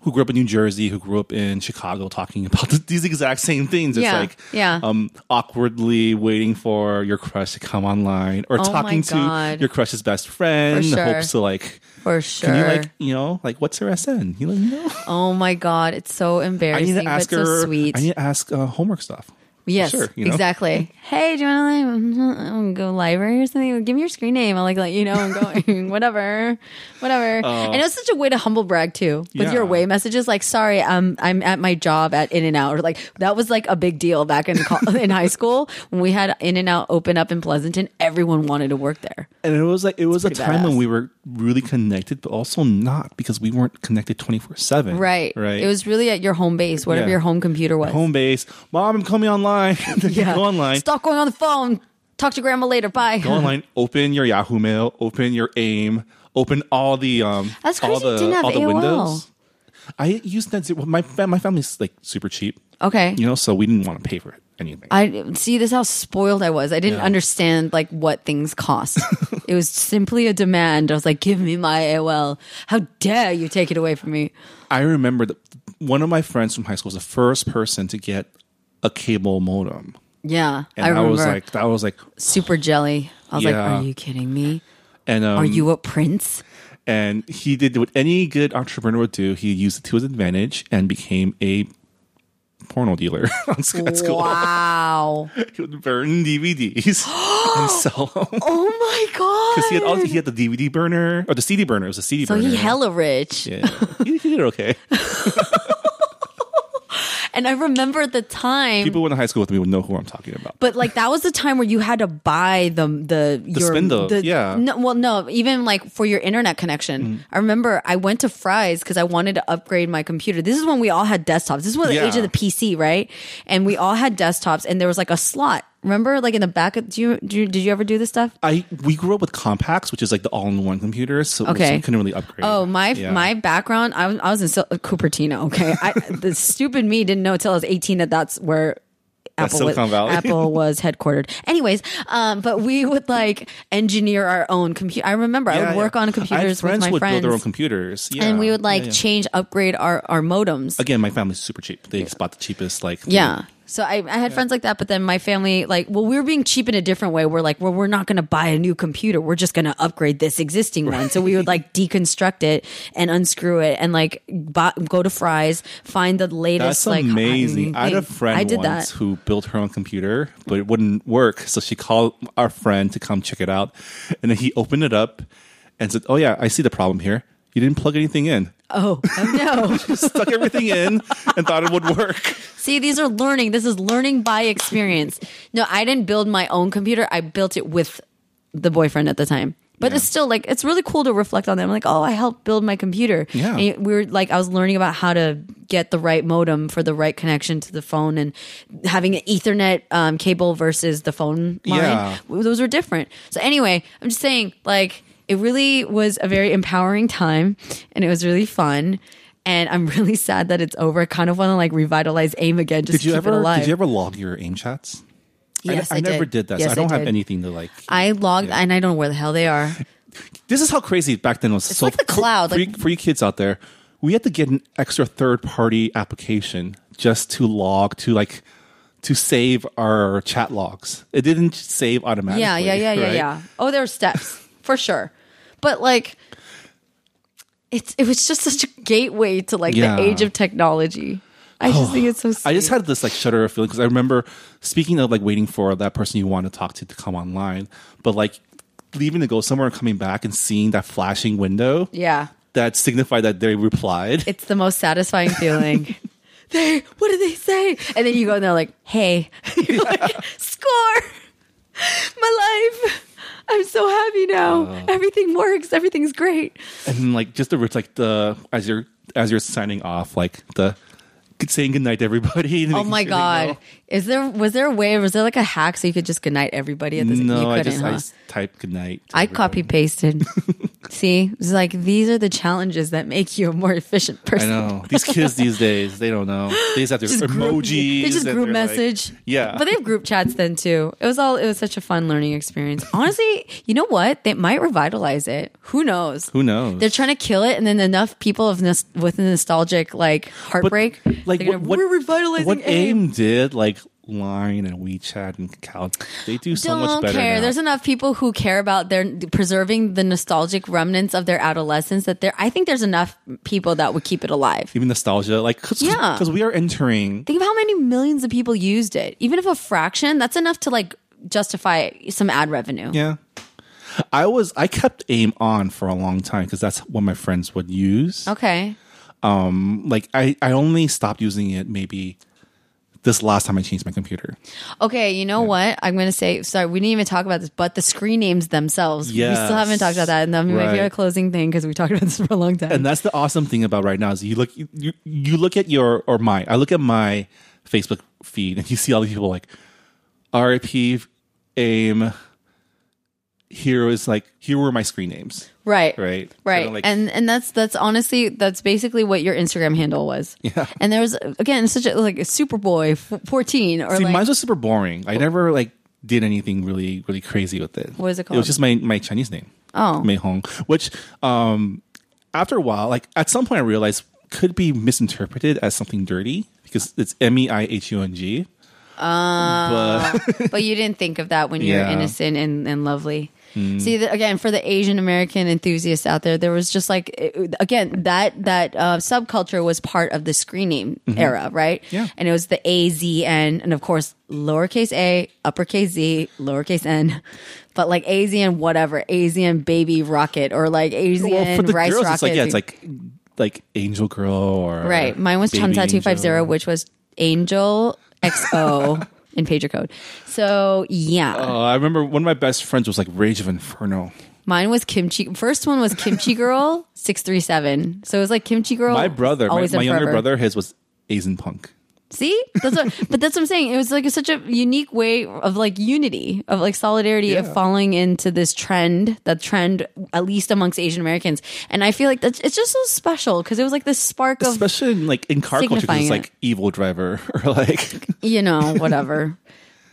Speaker 2: who grew up in New Jersey, who grew up in Chicago, talking about these exact same things. It's
Speaker 4: Yeah,
Speaker 2: like
Speaker 4: yeah.
Speaker 2: um awkwardly waiting for your crush to come online or
Speaker 4: Oh
Speaker 2: talking to your crush's best friend
Speaker 4: sure.
Speaker 2: hopes to like
Speaker 4: For sure.
Speaker 2: can you like you know like what's her SN? You let me know.
Speaker 4: oh my god, it's so embarrassing.
Speaker 2: I need to ask her.
Speaker 4: so sweet.
Speaker 2: I need to ask uh, homework stuff.
Speaker 4: Yes,
Speaker 2: Sure, you know?
Speaker 4: exactly. hey, do you want to mm-hmm, go library or something? Give me your screen name. I'll like let you know I'm going. whatever, whatever. Oh. and it was such a way to humble brag too with
Speaker 2: Yeah.
Speaker 4: your away messages. Like, sorry, I'm I'm at my job at In and Out, or like that was like a big deal back in in high school when we had In and Out open up in Pleasanton. Everyone wanted to work there.
Speaker 2: And it was like it was a time when we were really connected, but also not because we weren't connected twenty four seven.
Speaker 4: Right,
Speaker 2: Right.
Speaker 4: It was really at your home base, whatever
Speaker 2: Yeah.
Speaker 4: your home computer was.
Speaker 2: home base. Mom, I'm coming online. You
Speaker 4: Yeah.
Speaker 2: Go online.
Speaker 4: Stop going on the phone. Talk to grandma later. Bye.
Speaker 2: Go online. Open your Yahoo Mail. Open your AIM. Open all the um.
Speaker 4: That's
Speaker 2: all
Speaker 4: crazy you didn't have
Speaker 2: all the
Speaker 4: AOL.
Speaker 2: windows. I used that. well, My my family's like super cheap,
Speaker 4: Okay.
Speaker 2: you know, so we didn't want to pay for anything.
Speaker 4: I see this is how spoiled I was. I didn't
Speaker 2: Yeah.
Speaker 4: understand like what things cost. it was simply a demand. I was like, "Give me my AOL." How dare you take it away from me?
Speaker 2: I remember that one of my friends from high school was the first person to get a cable modem,
Speaker 4: Yeah,
Speaker 2: and
Speaker 4: I
Speaker 2: I,
Speaker 4: remember.
Speaker 2: was like, that was like,
Speaker 4: super jelly. I was like, "Are you kidding me?
Speaker 2: and um,
Speaker 4: Are you a prince?"
Speaker 2: and he did what any good entrepreneur would do. He used it to his advantage and became a porno dealer on sc- school.
Speaker 4: Wow!
Speaker 2: He would burn DVDs and sell them
Speaker 4: oh my god!
Speaker 2: because he had all, he had the DVD burner or the CD burner. It was a CD
Speaker 4: so
Speaker 2: burner.
Speaker 4: he hella rich.
Speaker 2: Yeah, he, he did okay.
Speaker 4: And I remember at the time.
Speaker 2: People went to high school with me would know who I'm talking about.
Speaker 4: But like that was the time where you had to buy the the, your
Speaker 2: spindle,
Speaker 4: the-
Speaker 2: yeah. Mm.
Speaker 4: No, well, no, even like for your internet connection. I remember I went to Fry's because I wanted to upgrade my computer. This is when we all had desktops. This is when the age of the PC, right? And we all had desktops, and there was like a slot. Remember, like in the back of do you, do you did you ever do this stuff?
Speaker 2: I we grew up with Compaqs, which is like the all-in-one computers, so, so
Speaker 4: Okay.
Speaker 2: we couldn't really upgrade.
Speaker 4: Oh, my
Speaker 2: Yeah.
Speaker 4: my background. I was I was in Sil- Cupertino. Okay, I, the stupid me didn't know until I was eighteen that that's where. Apple was. Apple was headquartered. Anyways, um, but we would like engineer our own computer. I remember I
Speaker 2: Yeah,
Speaker 4: would work
Speaker 2: yeah.
Speaker 4: on
Speaker 2: I
Speaker 4: computers with
Speaker 2: friends
Speaker 4: my
Speaker 2: would
Speaker 4: friends,
Speaker 2: build their own computers, yeah.
Speaker 4: and we would like change, upgrade our our modems.
Speaker 2: Again, my family's super cheap. They just bought the cheapest, like
Speaker 4: Yeah. So I, I had friends like that, but then my family, like, well, we were being cheap in a different way. We're like, well, we're not going to buy a new computer. We're just going to upgrade this existing one. So we would like deconstruct it and unscrew it and like buy, go to Fry's, find the latest.
Speaker 2: That's
Speaker 4: like
Speaker 2: amazing. I had a friend
Speaker 4: I did
Speaker 2: once
Speaker 4: that.
Speaker 2: who built her own computer, but it wouldn't work. So she called our friend to come check it out. And then he opened it up and said, Oh, yeah, I see the problem here. You didn't plug anything in.
Speaker 4: Oh, oh no.
Speaker 2: Stuck everything in and thought it would work.
Speaker 4: See, these are learning. This is learning by experience. No, I didn't build my own computer. I built it with the boyfriend at the time. But it's still like it's really cool to reflect on them. Like, oh, I helped build my computer.
Speaker 2: Yeah.
Speaker 4: And we were like, I was learning about how to get the right modem for the right connection to the phone, and having an Ethernet um, cable versus the phone line.
Speaker 2: Yeah.
Speaker 4: Those were different. So anyway, I'm just saying, like, it really was a very empowering time, and it was really fun. And I'm really sad that it's over. I kind of want to like revitalize AIM again. Just
Speaker 2: Did you
Speaker 4: keep it
Speaker 2: ever
Speaker 4: alive.
Speaker 2: did you ever log your AIM chats?
Speaker 4: Yes,
Speaker 2: I,
Speaker 4: I,
Speaker 2: never
Speaker 4: did.
Speaker 2: did that.
Speaker 4: Yes,
Speaker 2: so I don't have anything to like.
Speaker 4: I logged, and I don't know where the hell they are.
Speaker 2: This is how crazy back then was. so
Speaker 4: like the
Speaker 2: for-
Speaker 4: cloud,
Speaker 2: For,
Speaker 4: like-
Speaker 2: you, for you kids out there, we had to get an extra third party application just to log to like to save our chat logs. It didn't save automatically.
Speaker 4: Yeah, yeah, yeah, yeah, yeah. Oh, there are steps for sure, but like, it's it was just such a gateway to like
Speaker 2: Yeah.
Speaker 4: the age of technology. I just think it's so. Sweet.
Speaker 2: I just had this like shudder of feeling because I remember speaking of like waiting for that person you want to talk to to come online, but like leaving to go somewhere and coming back and seeing that flashing window
Speaker 4: yeah.
Speaker 2: that signified that they replied.
Speaker 4: It's the most satisfying feeling. they what did they say? And then you go and they're like, "Hey," you're like, "Score, my life." I'm so happy now.
Speaker 2: Uh.
Speaker 4: Everything works. Everything's great.
Speaker 2: and then, like just the it's like the as you're as you're signing off, like the saying goodnight to everybody.
Speaker 4: Oh my
Speaker 2: sure
Speaker 4: god! Is there was there a way? Was there like a hack so you could just goodnight everybody at same?
Speaker 2: No,
Speaker 4: you
Speaker 2: I
Speaker 4: couldn't,
Speaker 2: just I
Speaker 4: huh?
Speaker 2: just type goodnight.
Speaker 4: I
Speaker 2: everybody.
Speaker 4: copy pasted. See, it's like these are the challenges that make you a more efficient person.
Speaker 2: I know these kids these days. They don't know. They just have their
Speaker 4: Just group-
Speaker 2: emojis.
Speaker 4: They just group
Speaker 2: they're like-
Speaker 4: message.
Speaker 2: yeah,
Speaker 4: But they have group chats then too. It was all it was such a fun learning experience. Honestly, you know what? They might revitalize it. Who knows?
Speaker 2: who knows?
Speaker 4: They're trying to kill it, and then enough people of nos- with nostalgic like
Speaker 2: But,
Speaker 4: heartbreak.
Speaker 2: like
Speaker 4: they're
Speaker 2: what,
Speaker 4: gonna,
Speaker 2: what
Speaker 4: we're revitalizing
Speaker 2: what
Speaker 4: AIM.
Speaker 2: AIM did like Line and WeChat and Kakao, they do so
Speaker 4: Don't
Speaker 2: much better.
Speaker 4: care.
Speaker 2: now.
Speaker 4: There's enough people who care about their preserving the nostalgic remnants of their adolescence that there. I think there's enough people that would keep it alive.
Speaker 2: even nostalgia, like cause,
Speaker 4: Yeah.
Speaker 2: because we are entering.
Speaker 4: Think of how many millions of people used it. Even if a fraction, that's enough to like justify some ad revenue.
Speaker 2: Yeah, I was I kept AIM on for a long time because that's what my friends would use.
Speaker 4: Okay.
Speaker 2: Um, Like I I only stopped using it maybe this last time I changed my computer.
Speaker 4: Okay, you know what? I'm going to say, sorry, we didn't even talk about this, but the screen names themselves. We still haven't talked about that. And that might be our closing thing because we talked about this for a long time.
Speaker 2: And that's the awesome thing about right now is you look you, you look at your or my I look at my Facebook feed and you see all these people like RIP AIM. Here is like here were my screen names,
Speaker 4: right.
Speaker 2: right?
Speaker 4: Right.
Speaker 2: Like-
Speaker 4: and and that's that's honestly that's basically what your Instagram handle was.
Speaker 2: Yeah.
Speaker 4: And there was again such a like a Superboy f- 14 or
Speaker 2: See,
Speaker 4: like
Speaker 2: mine was super boring. I never like did anything really really crazy with it.
Speaker 4: What is it called?
Speaker 2: It was just my my Chinese name.
Speaker 4: Oh.
Speaker 2: Mei Hong, which um after a while, like at some point, I realized could be misinterpreted as something dirty because it's M E I H U N G. Uh, but
Speaker 4: but you didn't think of that when you're
Speaker 2: Yeah. Hmm.
Speaker 4: innocent and, and lovely. See, the, again, for the Asian American enthusiasts out there, there was just like it- again that that uh, subculture was part of the screen name era, right?
Speaker 2: Mm-hmm. Yeah.
Speaker 4: and it was the A Z N, and of course lowercase a, uppercase Z, lowercase n, but like A Z N whatever, A Z N baby rocket, or like A Z
Speaker 2: well, for the
Speaker 4: rice
Speaker 2: girls,
Speaker 4: rocket.
Speaker 2: it's like yeah, it's like like Angel Girl or
Speaker 4: Right. Mine was Chunta two five zero, which was Angel XO in pager code. So yeah.
Speaker 2: Uh, I remember one of my best friends was like Rage of Inferno.
Speaker 4: Mine was Kimchi first one was Kimchi Girl six three seven. So it was like Kimchi Girl.
Speaker 2: My brother, my, my younger brother, his was Asian Punk.
Speaker 4: See? That's what but that's what I'm saying. It was like such a unique way of like unity, of like solidarity of falling into this trend, that trend at least amongst Asian Americans. And I feel like that's it's just so special because it was like this spark of
Speaker 2: Especially in, like in car culture, it's
Speaker 4: it.
Speaker 2: like Evil Driver or like
Speaker 4: you know, whatever.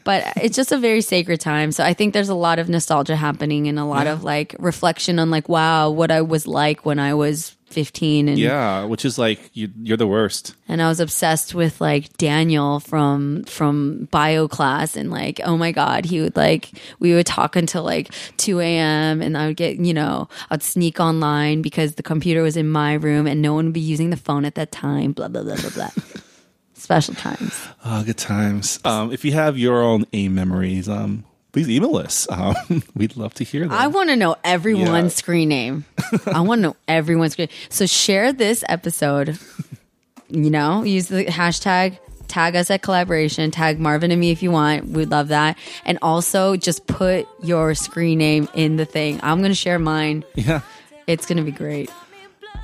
Speaker 4: but it's just a very sacred time. So I think there's a lot of nostalgia happening and a lot of like reflection on like, wow, what I was like when I was 15 and
Speaker 2: yeah, which is like you, you're the worst.
Speaker 4: and I was obsessed with like Daniel from from bio class and like oh my god he would like we would talk until like 2 a.m. and I would get you know I'd sneak online because the computer was in my room and no one would be using the phone at that time blah blah blah blah blah special times
Speaker 2: Oh, good times. Um, if you have your own AIM memories, um, please email us. Um, we'd love to hear them.
Speaker 4: I want to know everyone's
Speaker 2: Yeah.
Speaker 4: screen name. I want to know everyone's screen. So share this episode. You know, use the hashtag. Tag us at Kollaboration. Tag Marvin and me if you want. We'd love that. And also, just put your screen name in the thing. I'm gonna share mine.
Speaker 2: yeah.
Speaker 4: It's gonna be great.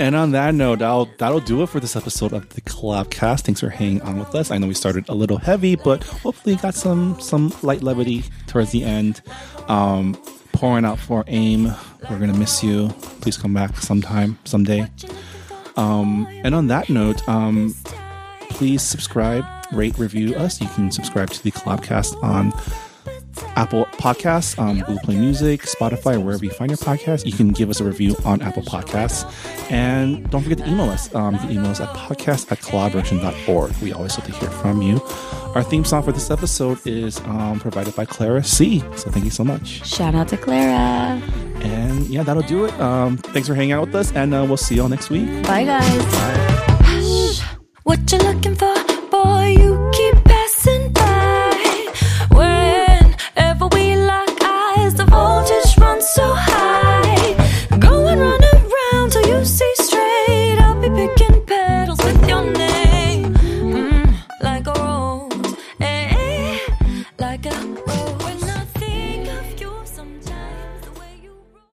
Speaker 2: And on that note, that'll that'll do it for this episode of the Collabcast. Thanks for hanging on with us. I know we started a little heavy, but hopefully got some some light levity towards the end. Um, pouring out for AIM. We're gonna miss you. Please come back sometime, someday. Um, and on that note, um, please subscribe, rate, review us. You can subscribe to the Collabcast on Apple Podcasts, um, Google Play Music, Spotify, wherever you find your podcast. You can give us a review on Apple Podcasts. And don't forget to email us. Um, you can email us at podcast at kollaboration.org. We always love to hear from you. Our theme song for this episode is um, provided by Clara C. So thank you so much.
Speaker 4: Shout out to Clara.
Speaker 2: And yeah, that'll do it. Um, thanks for hanging out with us, and uh, we'll see y'all next week.
Speaker 4: Bye, guys.
Speaker 2: Bye. What you looking for, boy? You so high.